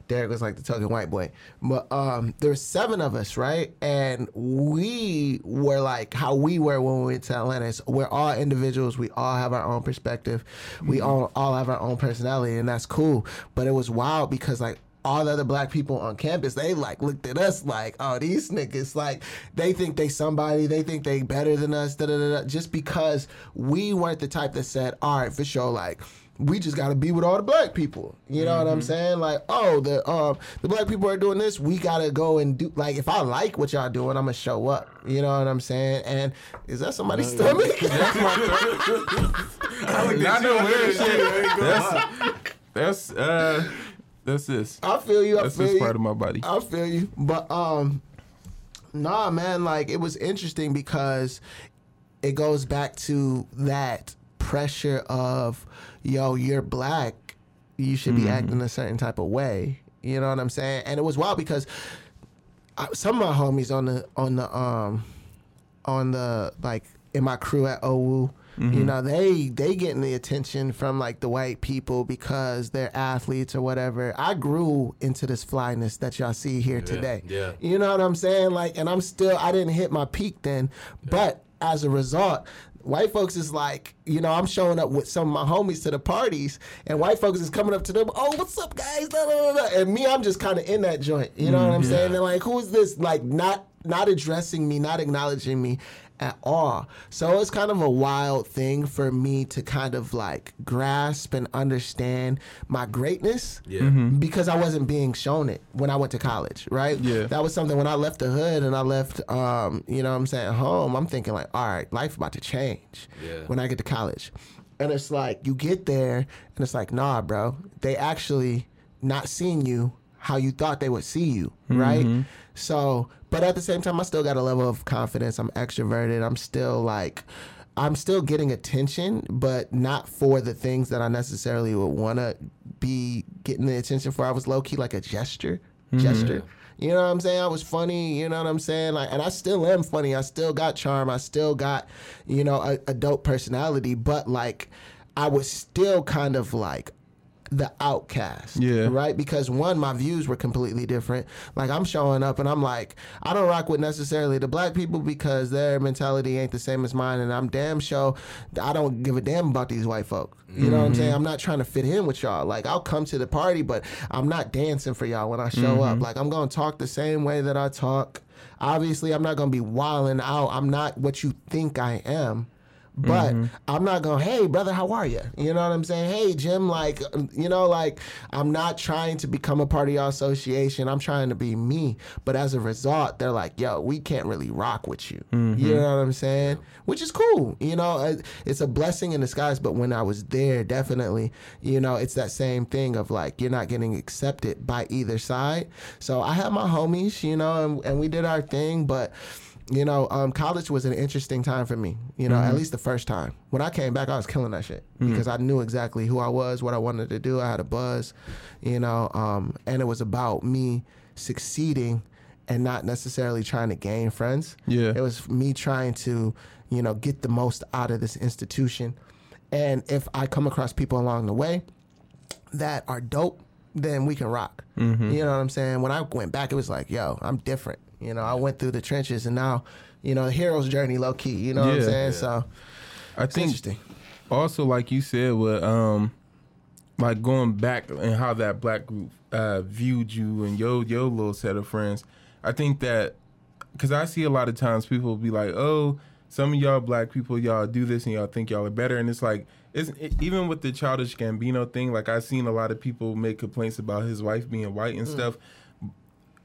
Derek was like the token white boy. But um, there were seven of us, right? And we were like how we were when we went to Atlanta. We're all individuals. We all have our own perspective. We all, all have our own personality, and that's cool. But it was wild because like all the other black people on campus, they like looked at us like, oh, these niggas, like they think they somebody, they think they better than us, da da da. da, Just because we weren't the type that said, all right, for sure, like we just got to be with all the black people. You know what I'm saying? Like, oh, the um the black people are doing this, we gotta go and do. Like, if I like what y'all doing, I'm gonna show up. You know what I'm saying? And is that somebody's stomach? Not no weird shit. That's that's uh that's this. I feel you. I That's feel this you. part of my body. I feel you, but um, nah, man. Like it was interesting because it goes back to that pressure of, yo, you're black, you should be acting a certain type of way. You know what I'm saying? And it was wild because I, some of my homies on the on the um on the like in my crew at OWU, you mm-hmm. know, they they getting the attention from like the white people because they're athletes or whatever. I grew into this flyness that y'all see here today. yeah. You know what I'm saying? Like, and I'm still I didn't hit my peak then, but as a result. White folks is like, you know, I'm showing up with some of my homies to the parties, and white folks is coming up to them, oh, what's up, guys? Da, da, da. And me, I'm just kind of in that joint. You know what I'm mm-hmm. saying? They're like, who is this? Like, not not addressing me, not acknowledging me at all. So it's kind of a wild thing for me to kind of like grasp and understand my greatness Yeah. because I wasn't being shown it when I went to college, right? Yeah. That was something when I left the hood and I left, um, you know what I'm saying, home, I'm thinking like, all right, life about to change Yeah. when I get to college. And it's like, you get there and it's like, nah, bro, they actually not seeing you how you thought they would see you, right? So, but at the same time, I still got a level of confidence. I'm extroverted. I'm still like, I'm still getting attention, but not for the things that I necessarily would want to be getting the attention for. I was low key like a gesture, mm-hmm. gesture. You know what I'm saying? I was funny. You know what I'm saying? Like, and I still am funny. I still got charm. I still got, you know, a, a dope personality. But like, I was still kind of like the outcast. Yeah. Right? Because one, my views were completely different. Like I'm showing up and I'm like, I don't rock with necessarily the black people because their mentality ain't the same as mine. And I'm damn sure I don't give a damn about these white folk. You know what I'm saying? Mm-hmm. I'm not trying to fit in with y'all. Like I'll come to the party, but I'm not dancing for y'all when I show up. Mm-hmm. Like I'm gonna talk the same way that I talk. Obviously, I'm not gonna be wilding out. I'm not what you think I am. But mm-hmm. I'm not going, hey, brother, how are you? You know what I'm saying? Hey, Jim, like, um, you know, like, I'm not trying to become a part of your association. I'm trying to be me. But as a result, they're like, yo, we can't really rock with you. You mm-hmm. know what I'm saying? Which is cool. You know, Uh, it's a blessing in disguise. But when I was there, definitely, you know, it's that same thing of like, you're not getting accepted by either side. So I had my homies, you know, and, and we did our thing. But, you know, um, college was an interesting time for me. You know, at least the first time. When I came back, I was killing that shit because I knew exactly who I was, what I wanted to do. I had a buzz, you know, um, and it was about me succeeding and not necessarily trying to gain friends. Yeah. it was me trying to, you know, get the most out of this institution. And if I come across people along the way that are dope, then we can rock. You know what I'm saying? When I went back, it was like, yo, I'm different. You know, I went through the trenches and now, you know, the hero's journey low key. You know what I'm Yeah. saying? So I it's think interesting. also like you said with um like going back and how that black group uh viewed you and your your little set of friends i think that because i see a lot of times people be like oh some of y'all black people y'all do this and y'all think y'all are better and it's like it's it, even with the childish gambino thing like i've seen a lot of people make complaints about his wife being white and stuff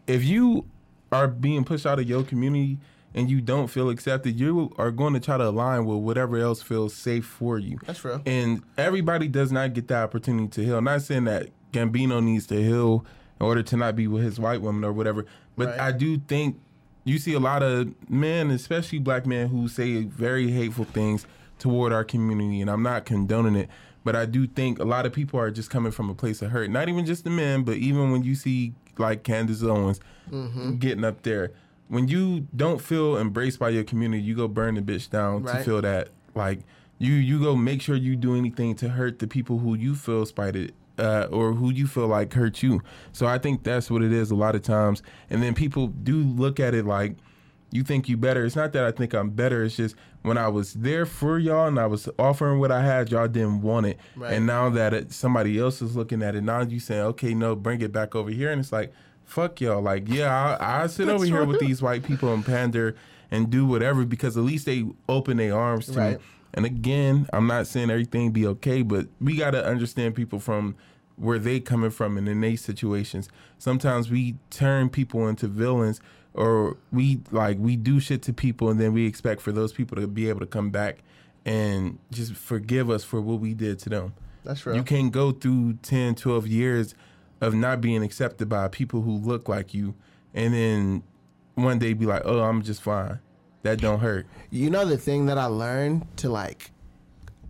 if you are being pushed out of your community and you don't feel accepted, you are going to try to align with whatever else feels safe for you. That's real. And everybody does not get the opportunity to heal. not saying that Gambino needs to heal in order to not be with his white woman or whatever, but Right. I do think you see a lot of men, especially black men, who say very hateful things toward our community, and I'm not condoning it. But I do think a lot of people are just coming from a place of hurt. Not even just the men, but even when you see like Candace Owens Mm-hmm. getting up there, when you don't feel embraced by your community, you go burn the bitch down to feel that. Like you, you go make sure you do anything to hurt the people who you feel spited. Uh, or who you feel like hurt you. So I think that's what it is a lot of times. And then people do look at it like, you think you better. It's not that I think I'm better. It's just when I was there for y'all and I was offering what I had, y'all didn't want it. Right. And now that it, somebody else is looking at it, now you saying, okay, no, bring it back over here. And it's like, fuck y'all. Like, yeah, I, I sit over here with these white people and pander and do whatever because at least they open their arms to Right. me. And again, I'm not saying everything be okay, but we got to understand people from where they coming from and in their situations. Sometimes we turn people into villains or we like we do shit to people and then we expect for those people to be able to come back and just forgive us for what we did to them. That's real. You can't go through 10, 12 years of not being accepted by people who look like you and then one day be like, "Oh, I'm just fine." That don't hurt. You know the thing that I learned to like,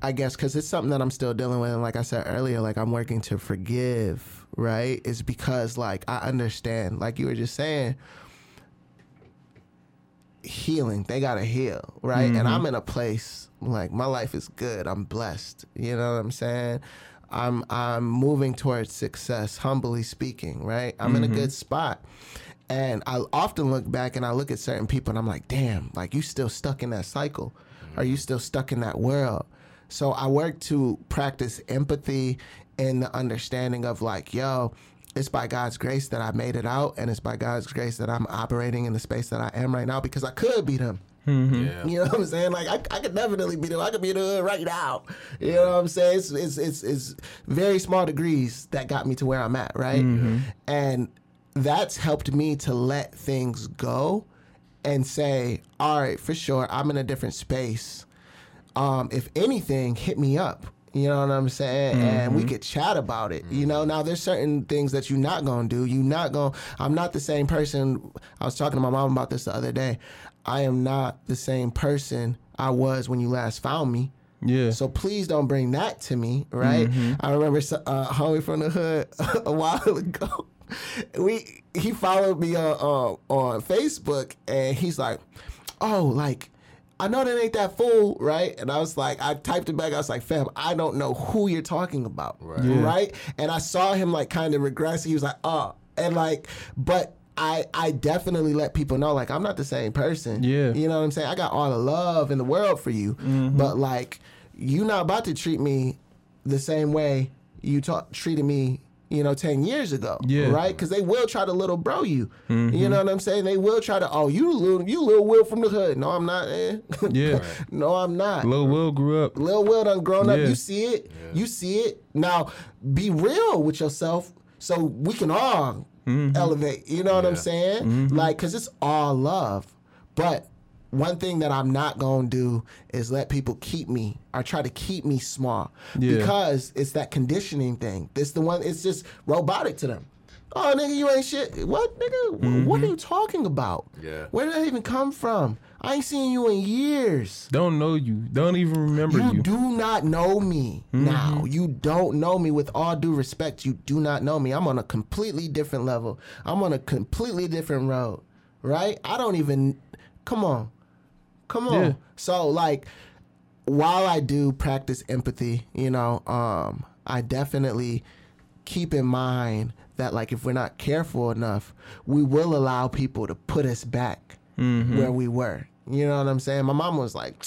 I guess because it's something that I'm still dealing with. And like I said earlier, like I'm working to forgive right, is because like I understand, like you were just saying, healing. They gotta heal, right? And mm-hmm. I'm in a place like my life is good. I'm blessed. You know what I'm saying? I'm I'm moving towards success, humbly speaking, right? I'm in a mm-hmm. good spot. And I often look back and I look at certain people and I'm like, damn, like you still stuck in that cycle. Are you mm-hmm. still stuck in that world? So I work to practice empathy and the understanding of like, yo, it's by God's grace that I made it out, and it's by God's grace that I'm operating in the space that I am right now because I could beat him. Yeah. You know what I'm saying? Like I, I could definitely be there. I could be there right now. You know what I'm saying? It's, it's it's it's very small degrees that got me to where I'm at, right? And that's helped me to let things go and say, all right, for sure, I'm in a different space. Um, if anything, hit me up. You know what I'm saying? And we could chat about it. You know, now there's certain things that you're not gonna do. You're not gonna. I'm not the same person. I was talking to my mom about this the other day. I am not the same person I was when you last found me. Yeah. So please don't bring that to me, right? I remember uh, homie from the hood a while ago. We he followed me on uh, on Facebook and he's like, "Oh, like I know that ain't that fool, right?" And I was like, I typed it back. I was like, "Fam, I don't know who you're talking about, right?" Yeah. And I saw him like kind of regress. He was like, "Oh," and like, but. I, I definitely let people know like I'm not the same person. Yeah. You know what I'm saying? I got all the love in the world for you. Mm-hmm. But like you not about to treat me the same way you ta- treated me, you know, 10 years ago. Yeah. Mm-hmm. Right? Cuz they will try to little bro you. You know what I'm saying? They will try to oh, you little you little Will from the hood. No, I'm not. Eh. Yeah. no, I'm not. Lil Will grew up. Lil Will done grown up. You see it. You see it. Now, be real with yourself so we can all Mm-hmm. elevate. You know what I'm Yeah. saying? Like, because it's all love. But one thing that I'm not going to do is let people keep me or try to keep me small Yeah. because it's that conditioning thing. It's the one, it's just robotic to them. Oh, nigga, you ain't shit. What, nigga? What mm-hmm. are you talking about? Yeah. Where did that even come from? I ain't seen you in years. Don't know you. Don't even remember You you. do not know me mm-hmm. now. You don't know me. With all due respect, you do not know me. I'm on a completely different level. I'm on a completely different road, right? I don't even. Come on, come on. Yeah. So like, while I do practice empathy, you know, um, I definitely keep in mind that like if we're not careful enough, we will allow people to put us back where we were. You know what I'm saying? My mom was like,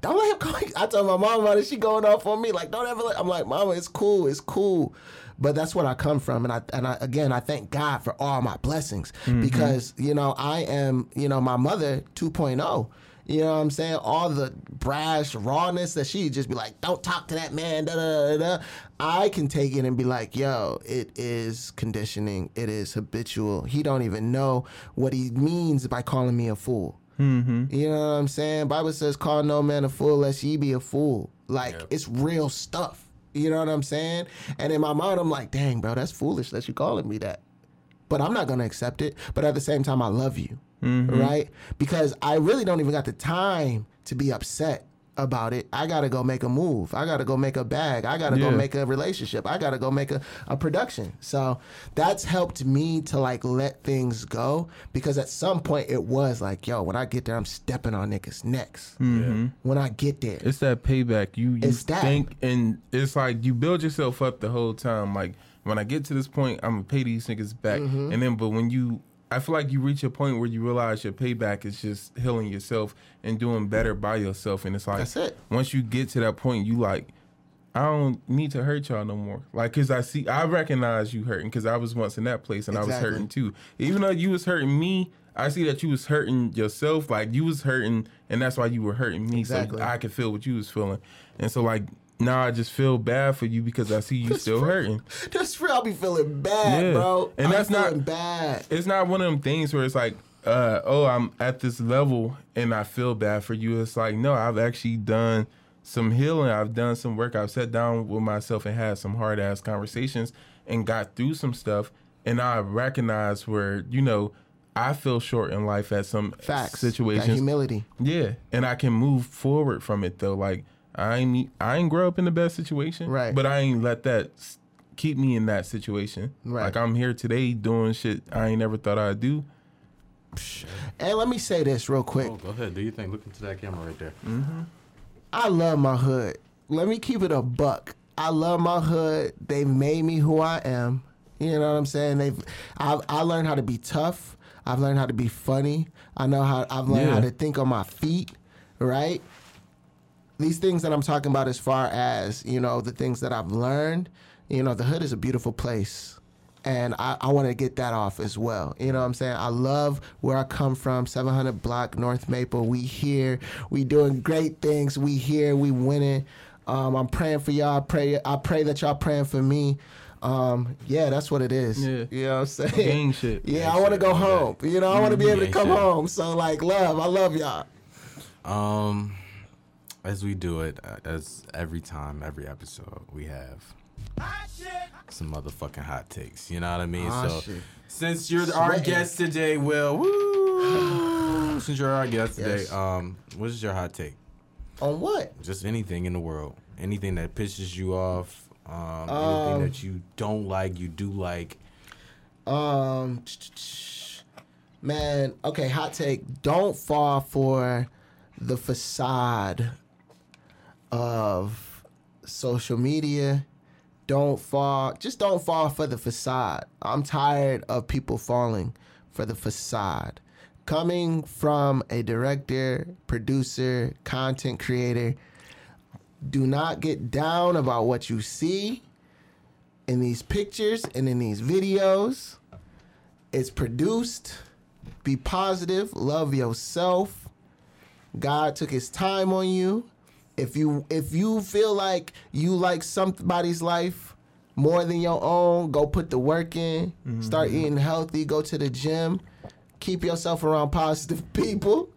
don't let him call you. I told my mom about it. She going off on me like, don't ever let. I'm like, Mama, it's cool, it's cool. But that's what I come from, and I and I again, I thank God for all my blessings because you know I am you know my mother 2.0. You know what I'm saying? All the brash rawness that she just be like, don't talk to that man. Da, da, da, da. I can take it and be like, yo, it is conditioning. It is habitual. He don't even know what he means by calling me a fool. Mm-hmm. You know what I'm saying? Bible says, "Call no man a fool, lest ye be a fool." Like Yep. it's real stuff. You know what I'm saying? And in my mind, I'm like, "Dang, bro, that's foolish that you calling me that." But I'm not gonna accept it. But at the same time, I love you, right? Because I really don't even got the time to be upset about it. I gotta go make a move. I gotta go make a bag. I gotta go make a relationship. I gotta go make a, a production. So that's helped me to like let things go because at some point it was like, yo, when I get there, I'm stepping on niggas' necks. When I get there. It's that payback. You you It's that. think and it's like you build yourself up the whole time. Like when I get to this point, I'm gonna pay these niggas back. Mm-hmm. And then but when you I feel like you reach a point where you realize your payback is just healing yourself and doing better by yourself. And it's like That's it. once you get to that point, you like, I don't need to hurt y'all no more. Like, cause I see, I recognize you hurting, cause I was once in that place and I was hurting too. Even though you was hurting me, I see that you was hurting yourself. Like you was hurting, and that's why you were hurting me. Exactly. So I could feel what you was feeling, and so like now I just feel bad for you because I see you still hurting. That's real, I'll be feeling bad, Yeah. bro. And I'm that's not- bad. It's not one of them things where it's like, uh, oh, I'm at this level and I feel bad for you. It's like, no, I've actually done some healing. I've done some work. I've sat down with myself and had some hard ass conversations and got through some stuff. And I recognize where, you know, I feel short in life at some Facts. situations. That humility. Yeah, and I can move forward from it though. Like I ain't I ain't grow up in the best situation, Right. But I ain't let that keep me in that situation. Right. Like I'm here today doing shit I ain't never thought I'd do. And let me say this real quick. Oh, go ahead. Do you think? Look into that camera right there. Mm-hmm. I love my hood. Let me keep it a buck. I love my hood. They've made me who I am. You know what I'm saying? They've I've I learned how to be tough. I've learned how to be funny. I know how I've learned how to think on my feet, right? These things that I'm talking about as far as, you know, the things that I've learned, you know, the hood is a beautiful place. And I, I want to get that off as well. You know what I'm saying? I love where I come from, 700 block North Maple. We here. We doing great things. We here. We winning. Um, I'm praying for y'all. I pray, I pray that y'all praying for me. Um, yeah, that's what it is. Yeah. You know what I'm saying? Gang shit. Yeah, I want to go home. You know, I want to be able to come shit. home. So, like, love. I love y'all. Um, as we do it, uh, as every time, every episode, we have some motherfucking hot takes. You know what I mean? Hot so, shit. since you're our guest today, Will, woo, since you're our guest today, Yes. um, what is your hot take? On what? Just anything in the world, anything that pisses you off, um, Um, anything that you don't like, you do like. Um, man, okay, hot take. Don't fall for the facade of social media. Don't fall, just don't fall for the facade. I'm tired of people falling for the facade. Coming from a director, producer, content creator, do not get down about what you see in these pictures and in these videos. It's produced. Be positive. Love yourself. God took his time on you. If you if you feel like you like somebody's life more than your own, go put the work in. Start eating healthy. Go to the gym. Keep yourself around positive people.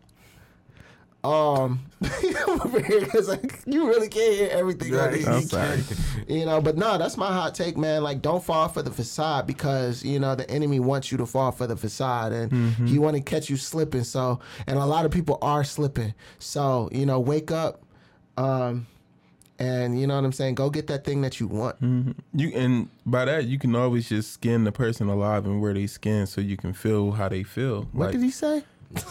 Um, I'm over here because like, you really can't hear everything. these. I'm sorry. You know, but no, that's my hot take, man. Like, don't fall for the facade because you know the enemy wants you to fall for the facade, and Mm-hmm. he want to catch you slipping. So, and a lot of people are slipping. So, you know, wake up, um, and you know what I'm saying. Go get that thing that you want. You and by that you can always just skin the person alive and where they skin so you can feel how they feel. What Like, did he say? I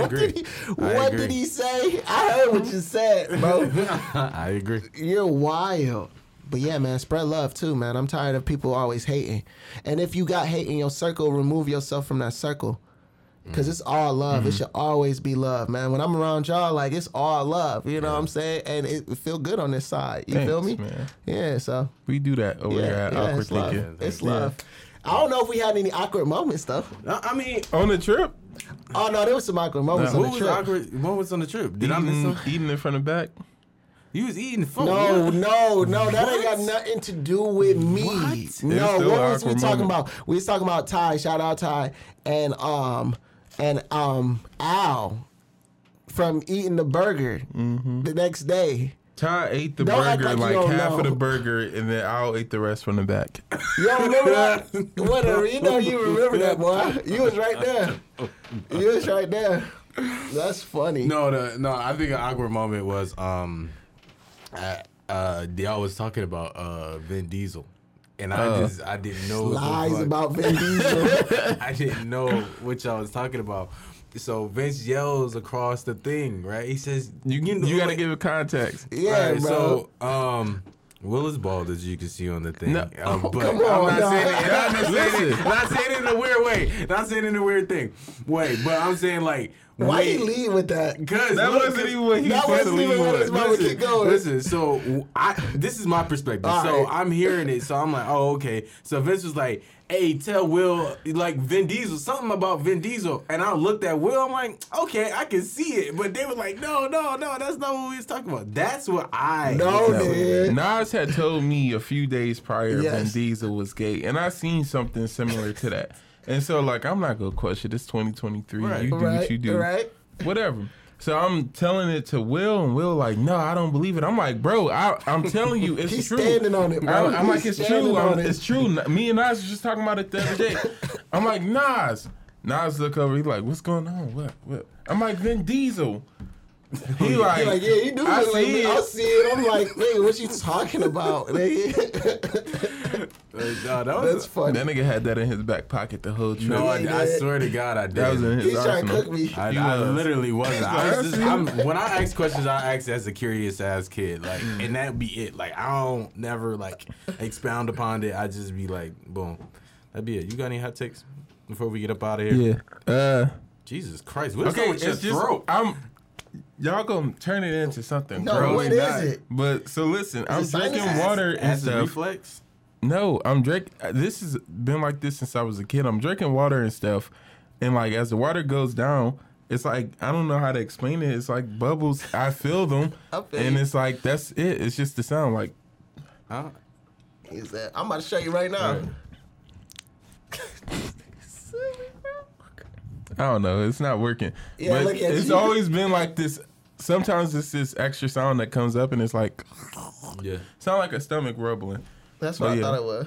what agree. Did he, I what agree. did he say? I heard what you said, bro. I agree. You're wild. But yeah, man, spread love too, man. I'm tired of people always hating. And if you got hate in your circle, remove yourself from that circle. Cause it's all love. Mm-hmm. It should always be love, man. When I'm around y'all, like it's all love. You know what I'm saying? And it feel good on this side. You feel me? Man. Yeah. So We do that over here at yeah Awkward it's love. Thinking. It's Yeah. love. I don't know if we had any awkward moments though. I mean, On the trip, Oh no, there was some awkward moments who on the was trip. awkward? What was on the trip? Did I miss eating, some? eating in front of back. You was eating food. No, yeah. no, no, that ain't got nothing to do with me. What? No, what was we talking moment. about? We was talking about Ty, shout out Ty, and um and um Al from eating the burger Mm-hmm. the next day. Ty ate the Don't burger, like like, don't half of the burger, and then I'll eat the rest from the back. You don't remember that? Whatever, you know you remember that boy. You was right there. You was right there. That's funny. No, the, no. I think an awkward moment was um, uh, uh, y'all was talking about uh Vin Diesel, and I Oh. just I didn't know Lies about Vin Diesel. I didn't know what y'all was talking about. So Vince yells across the thing, right? He says, You know, you gotta give it context. yeah, Right, bro. So, um, Will is bald as you can see on the thing. No. Um, but come I'm not saying it. I'm not saying it. Not saying it in a weird way. Not saying it in a weird thing. Wait, but I'm saying like. Why wait, you lead with that? Cause That look, wasn't even what he That was wasn't even what his mama listen, keep going. listen, so I this is my perspective. All so right. I'm hearing it, so I'm like, oh, okay. So Vince was like, hey, tell Will like Vin Diesel, something about Vin Diesel. And I looked at Will, I'm like, okay, I can see it. But they were like, no, no, no, that's not what we was talking about. That's what I No, That's what it is. nigga. Nas had told me a few days prior Yes. Vin Diesel was gay, and I seen something similar to that. And so, like, I'm not gonna question. It's 2023. Right. You do Right, what you do. right. Whatever. So I'm telling it to Will, and Will like, no, I don't believe it. I'm like, bro, I, I'm telling you, it's He's true. standing on it, bro. I'm, I'm like, it's true. on I'm- it. it's true. Me and Nas was just talking about it the other day. I'm like, Nas. Nas look over. He like, what's going on? What? What? I'm like, Vin Diesel. He like, He like, yeah, he do I look like me. it. I see it. I'm like, nigga, what you talking about? nigga? No, that was That's funny. That nigga had that in his back pocket the whole trip. no. I, I swear to God, I did. that was in his He's trying to cook me. I, I was. literally wasn't. I was just, I I'm, when I ask questions, I ask as a curious ass kid, like, Mm. and that be it. Like, I don't never like expound upon it. I just be like, boom, that'd be it. You got any hot takes before we get up out of here? Yeah. Uh, Jesus Christ, what's okay, okay, with your just throat? I'm. Y'all gonna turn it into something. No, gross. what is it? But so listen, I'm drinking sinus? water and Acid stuff. reflex. No, I'm drinking. Uh, this has been like this since I was a kid. I'm drinking water and stuff, and like as the water goes down, it's like I don't know how to explain it. It's like bubbles. I feel them, I feel and you. it's like that's it. It's just the sound. Like Huh? He said, I'm about to show you right now. Right. I don't know. It's not working. Yeah, but look at it's you. always been like this. Sometimes it's this extra sound that comes up, and it's like Yeah. sound like a stomach rumbling. That's what Oh, I yeah. thought it was.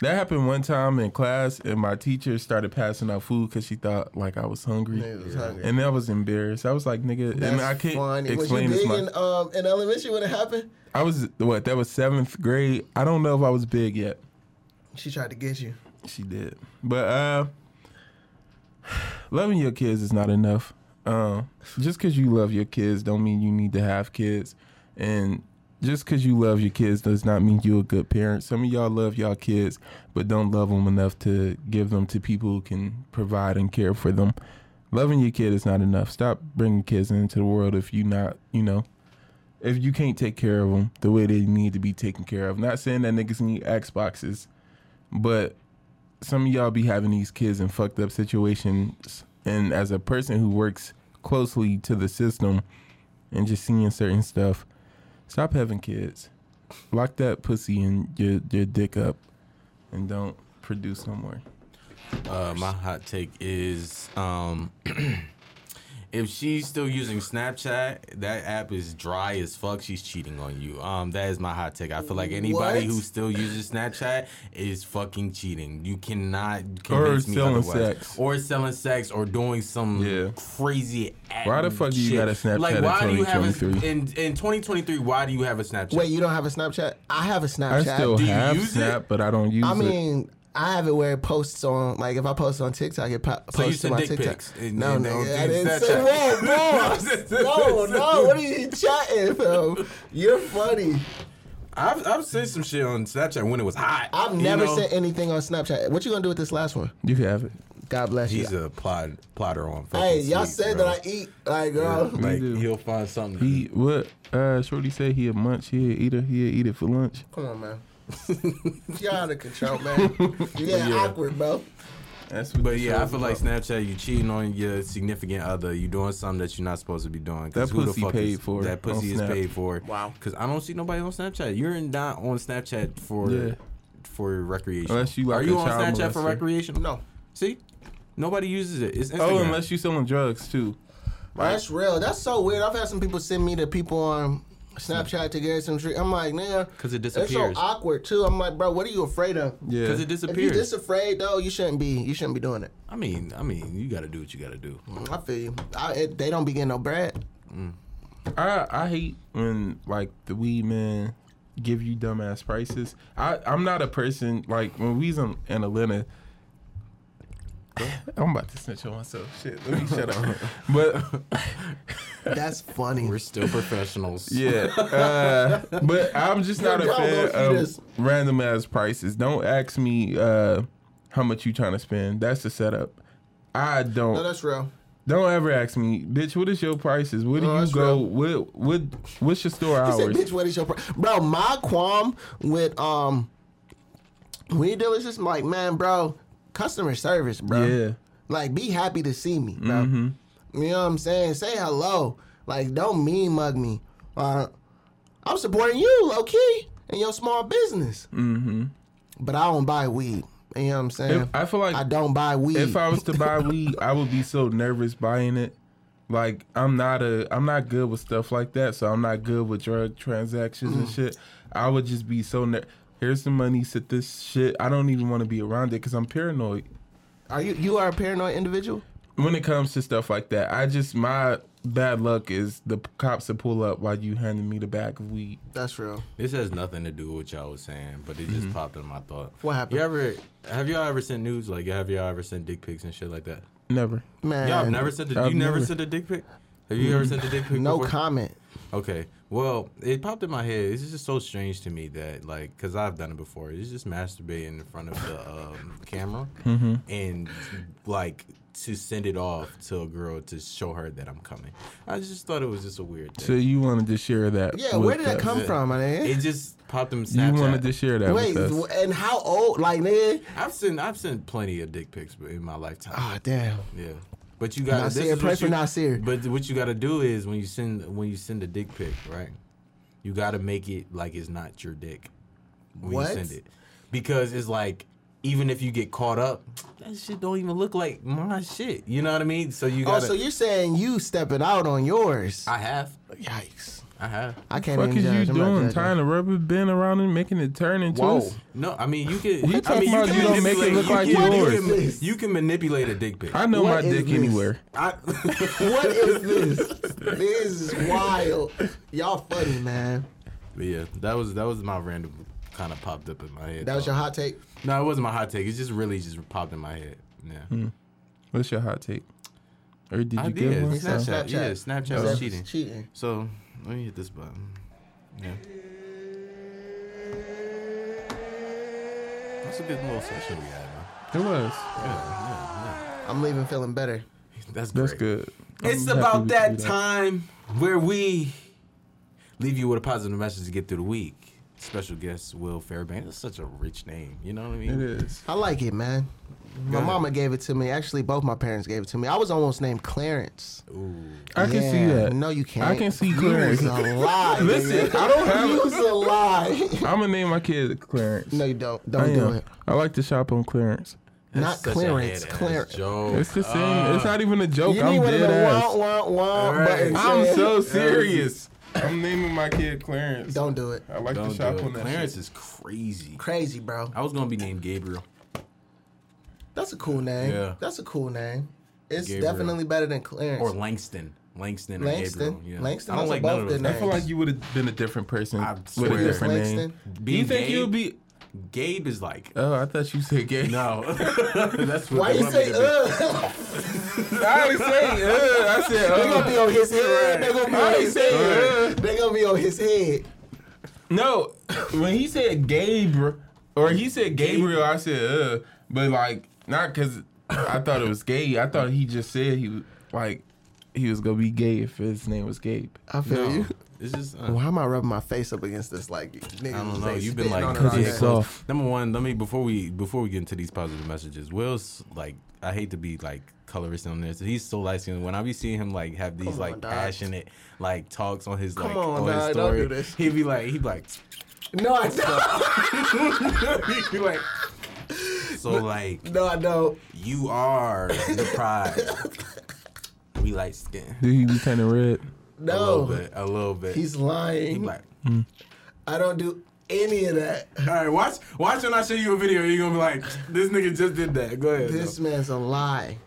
That happened one time in class, and my teacher started passing out food because she thought like I was hungry, Nigga was hungry. and I was embarrassed. I was like, "Nigga," That's and I can't funny. Was explain you this. big My, in, um, in elementary when it happened? I was what? That was seventh grade. I don't know if I was big yet. She tried to get you. She did, but uh, loving your kids is not enough. Um, just because you love your kids don't mean you need to have kids, and just because you love your kids does not mean you're a good parent. Some of y'all love y'all kids, but don't love them enough to give them to people who can provide and care for them. Loving your kid is not enough. Stop bringing kids into the world if you not, you know, if you can't take care of them the way they need to be taken care of. Not saying that niggas need Xboxes, but some of y'all be having these kids in fucked up situations and as a person who works closely to the system and just seeing certain stuff stop having kids. Lock that pussy and your your dick up and don't produce no more. Uh, my hot take is um, if she's still using Snapchat, that app is dry as fuck. She's cheating on you. Um, that is my hot take. I feel like anybody What? who still uses Snapchat is fucking cheating. You cannot Or convince me selling otherwise. sex. or selling sex, or doing some Yeah. crazy. App Why the fuck do you shit. got a Snapchat Like, in why do you have a 2023? in in 2023? Why do you have a Snapchat? Wait, you don't have a Snapchat? I have a Snapchat. I still Do you have use snap it? but i don't use I it mean, I have it where it posts on, like if I post on TikTok, it po- posts So you to my dick TikTok. pics in- no, in- nigga, I didn't Snapchat. say that, bro. no, no, what are you chatting, fam? You're funny. I've I've seen some shit on Snapchat when it was hot. I've never know? sent anything on Snapchat. What you gonna do with this last one? you can have it God bless you. He's a plot plotter on. fucking Hey, y'all sleep, said bro. that I eat, like, girl. like do. he'll find something. he what uh shorty said he a munch he a eater he a eat it for lunch Come on, man. You're out of control, man. You getting Yeah. awkward, bro. that's what but yeah, I show's feel like. Snapchat, you cheating on your significant other. You doing something that you're not supposed to be doing. That who the pussy fuck paid is, for That pussy is paid for. Wow. Because I don't see nobody on Snapchat. You're not on Snapchat for Yeah. for recreation. Unless you like Are you on child Snapchat for recreation? No. See, nobody uses it. It's oh, Instagram. oh unless you're selling drugs too That's real. That's so weird. I've had some people send me the people on Snapchat to get some treat. I'm like, man, 'Cause it disappears. It's so disappears. awkward too. I'm like, bro, what are you afraid of? yeah Because it disappears. If you're just afraid though, you shouldn't be. You shouldn't be doing it. I mean, I mean, you got to do what you got to do. I feel you. I, it, they don't be getting no bread. I I hate when like the weed man give you dumbass prices. I I'm not a person like when we was in, in Atlanta. I'm about to snitch on myself. Shit, let me shut up. But That's funny. We're still professionals. yeah, uh, but I'm just not a Y'all fan gonna see of this. random ass prices. Don't ask me uh, how much you trying to spend. That's the setup. I don't. No, that's real. Don't ever ask me, bitch. What is your prices? Where do No, you that's go? real. What what what's your store He said, hours? "Bitch, what is your pro-? bro?" My qualm with um weed dealers is just like, man, bro, customer service, bro. Yeah. Like, be happy to see me, bro. Mm-hmm. You know what I'm saying? Say hello. Like, don't mean mug me. Uh, I'm supporting you, low key, in your small business. Mm-hmm. But I don't buy weed. You know what I'm saying? If- I feel like I don't buy weed. if I was to buy weed, I would be so nervous buying it. Like I'm not a I'm not good with stuff like that, so I'm not good with drug transactions and shit. I would just be so ner- here's the money, sit this shit. I don't even want to be around it because I'm paranoid are you you are a paranoid individual? when it comes to stuff like that. I just my bad luck is the cops to pull up while you handing me the bag of weed. That's real. This has nothing to do with what y'all was saying, but it just mm-hmm. popped in my thought. What happened? You ever have y'all ever sent news? Like have y'all ever sent dick pics and shit like that? Never. Man, Y'all have never sent a, I've you never never- sent a dick pic? Have you ever sent a dick pic? no before? comment. Okay. Well, it popped in my head. It's just so strange to me that, like, because I've done it before. It's just masturbating in front of the um, camera Mm-hmm. and, like, to send it off to a girl to show her that I'm coming. I just thought it was just a weird So you wanted to share that? Yeah, where did that come from, my nigga? It just popped in You Snapchat. wanted to share that Wait, with us. and how old? Like, man, I've sent I've sent plenty of dick pics in my lifetime. Ah, damn. Yeah. But you got Nasir, pray for Nasir. But what you got to do is when you send when you send a dick pic, right? You got to make it like it's not your dick when What? you send it, because it's like even if you get caught up, that shit don't even look like my shit. You know what I mean? So you got. Oh, so you're saying you stepping out on yours? I have, Yikes! I have. I can't What even is you. I'm not doing? judging. Tying a rubber band around it, making it turn and Whoa. twist? No, I mean you can. You I talking mean, about can you don't make it manipulate- look you like can- yours. You can, you can manipulate a dick pic. I know What my is dick this? anywhere. I, What is this? this is wild. Y'all funny, man. but yeah, that was that was my random kind of popped up in my head. That was thought. your hot take. No, it wasn't my hot take. It just really just popped in my head. Yeah. Hmm. What's your hot take? Or did you I give did. one? Snapchat. Snapchat. Yeah, Snapchat Snapchat's was cheating. Cheating. So let me hit this button. Yeah. That's a good little session we had, man. It was. Yeah, I'm leaving feeling better. That's great. That's good. It's I'm about we that time where we leave you with a positive message to get through the week. Special guest Will Fairbanks. That's such a rich name. You know what I mean? It is. I like it, man. My ahead. mama gave it to me. Actually, both my parents gave it to me. I was almost named Clarence. Ooh. I can see that. No, you can't. I can see You Clarence. was a lie. Listen, nigga. I don't have- You was a lie. I'm gonna name my kid Clarence. no, you don't. I Don't do am. it. I like to shop on clearance. That's Not such a clearance, head-ass clearance. Joke. It's the same. Uh, it's not even a joke. You I'm need one of dead ass. wah wah wah All right. buttons. I'm so serious. I'm naming my kid Clarence. Don't do it. I like Don't to shop do on that. Clarence shit. is crazy. Crazy, bro. I was gonna be named Gabriel. That's a cool name. Yeah. That's a cool name. It's Gabriel. definitely better than Clarence. Or Langston. Langston or Langston. Gabriel. Yeah. Langston, I don't like none both of good those. I feel like you would have been a different person I with a different Langston. name. Being you think Gabe- you would be? Gabe is like Oh, I thought you said Gabe. no. That's what Why they you say uh? I ain't say. Uh, I said. They gonna be Uh. on his head. They gonna be I on ain't his head. uh. They gonna be on his head. No, when he said Gabriel or he said Gabriel, I said uh, but like not because I thought it was gay. I thought he just said he was like he was gonna be gay if his name was Gabe. I feel No. you. It's just uh, Why am I rubbing my face up against this? Like, niggas I don't know. You've been like on it all Cause day. it's soft. Number one, let me before we before we get into these positive messages. Will's like I hate to be like colorist on this. He's so light skinned. When I be seeing him like have these Come on, like dog. passionate like talks on his Come like on, on, dog, his don't story, do this. he'd be like he'd be like No, I don't. he'd be like so like No, I don't. you are the prize. we light skin. Did he be turning red? A little No, bit. A little bit. he's He lying. like hmm. I don't do any of that. all right, watch watch when I show you a video. You're gonna be like, this nigga just did that. Go ahead. This though. man's a lie.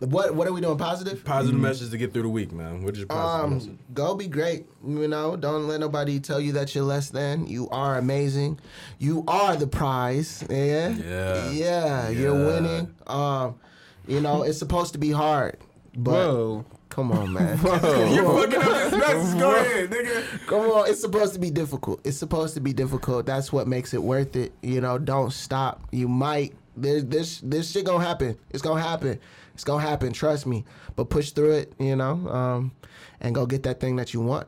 What What are we doing? Positive? Positive message to get through the week, man. What is your positive message? Um, go be great. You know, don't let nobody tell you that you're less than. You are amazing. You are the prize. Yeah. Yeah. Yeah. You're winning. Um, you know, it's supposed to be hard. But Whoa. Come on, man. You're fucking up his. Go ahead, nigga. Come on, it's supposed to be difficult. It's supposed to be difficult. That's what makes it worth it. You know, don't stop. You might there's this this shit gonna happen. It's gonna happen. It's gonna happen. Trust me. But push through it. You know, um, and go get that thing that you want.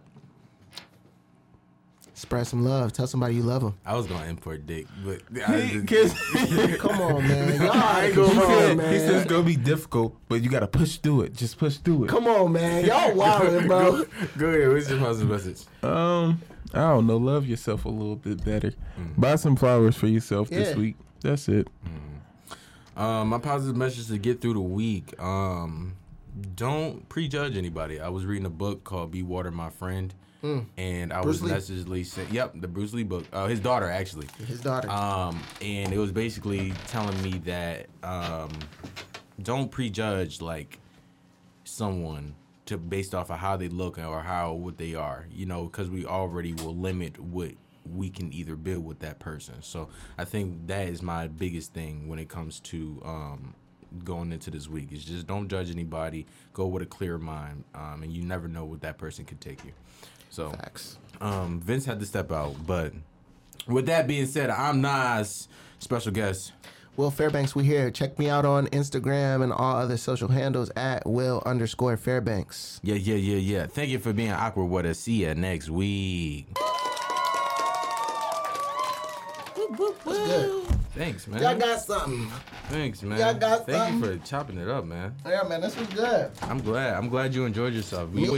Spread some love. Tell somebody you love them. I was gonna import dick, but I He, just- Come on, man. Y'all I ain't come gonna he on, said, he said it's gonna be difficult, but you gotta push through it. Just push through it. Come on, man. Y'all wildin', bro. go ahead. What's your positive message? Um, I don't know. Love yourself a little bit better. Buy some flowers for yourself Yeah. this week. That's it. Um, my positive message to get through the week. Um, don't prejudge anybody. I was reading a book called "Be Water, My Friend," and I. Bruce was Lee? messagely "Yep, the Bruce Lee book." Uh, his daughter actually. His daughter. Um, and it was basically telling me that um, don't prejudge like someone to to based off of how they look or how what they are. You know, because we already will limit what we can either build with that person. So I think that is my biggest thing when it comes to um, going into this week. Is just don't judge anybody. Go with a clear mind, um, and you never know what that person could take you. So Facts. um, Vince had to step out, but with that being said, I'm Nas, special guest. Will Fairbanks, we here. Check me out on Instagram and all other social handles at Will underscore Fairbanks. Yeah, yeah, yeah, yeah. Thank you for being awkward with us. See ya next week. Good. Thanks, man. Y'all got something. Thanks, man. y'all got Thank you for chopping it up, man. Yeah, man, this was good. I'm glad. I'm glad you enjoyed yourself. We Me-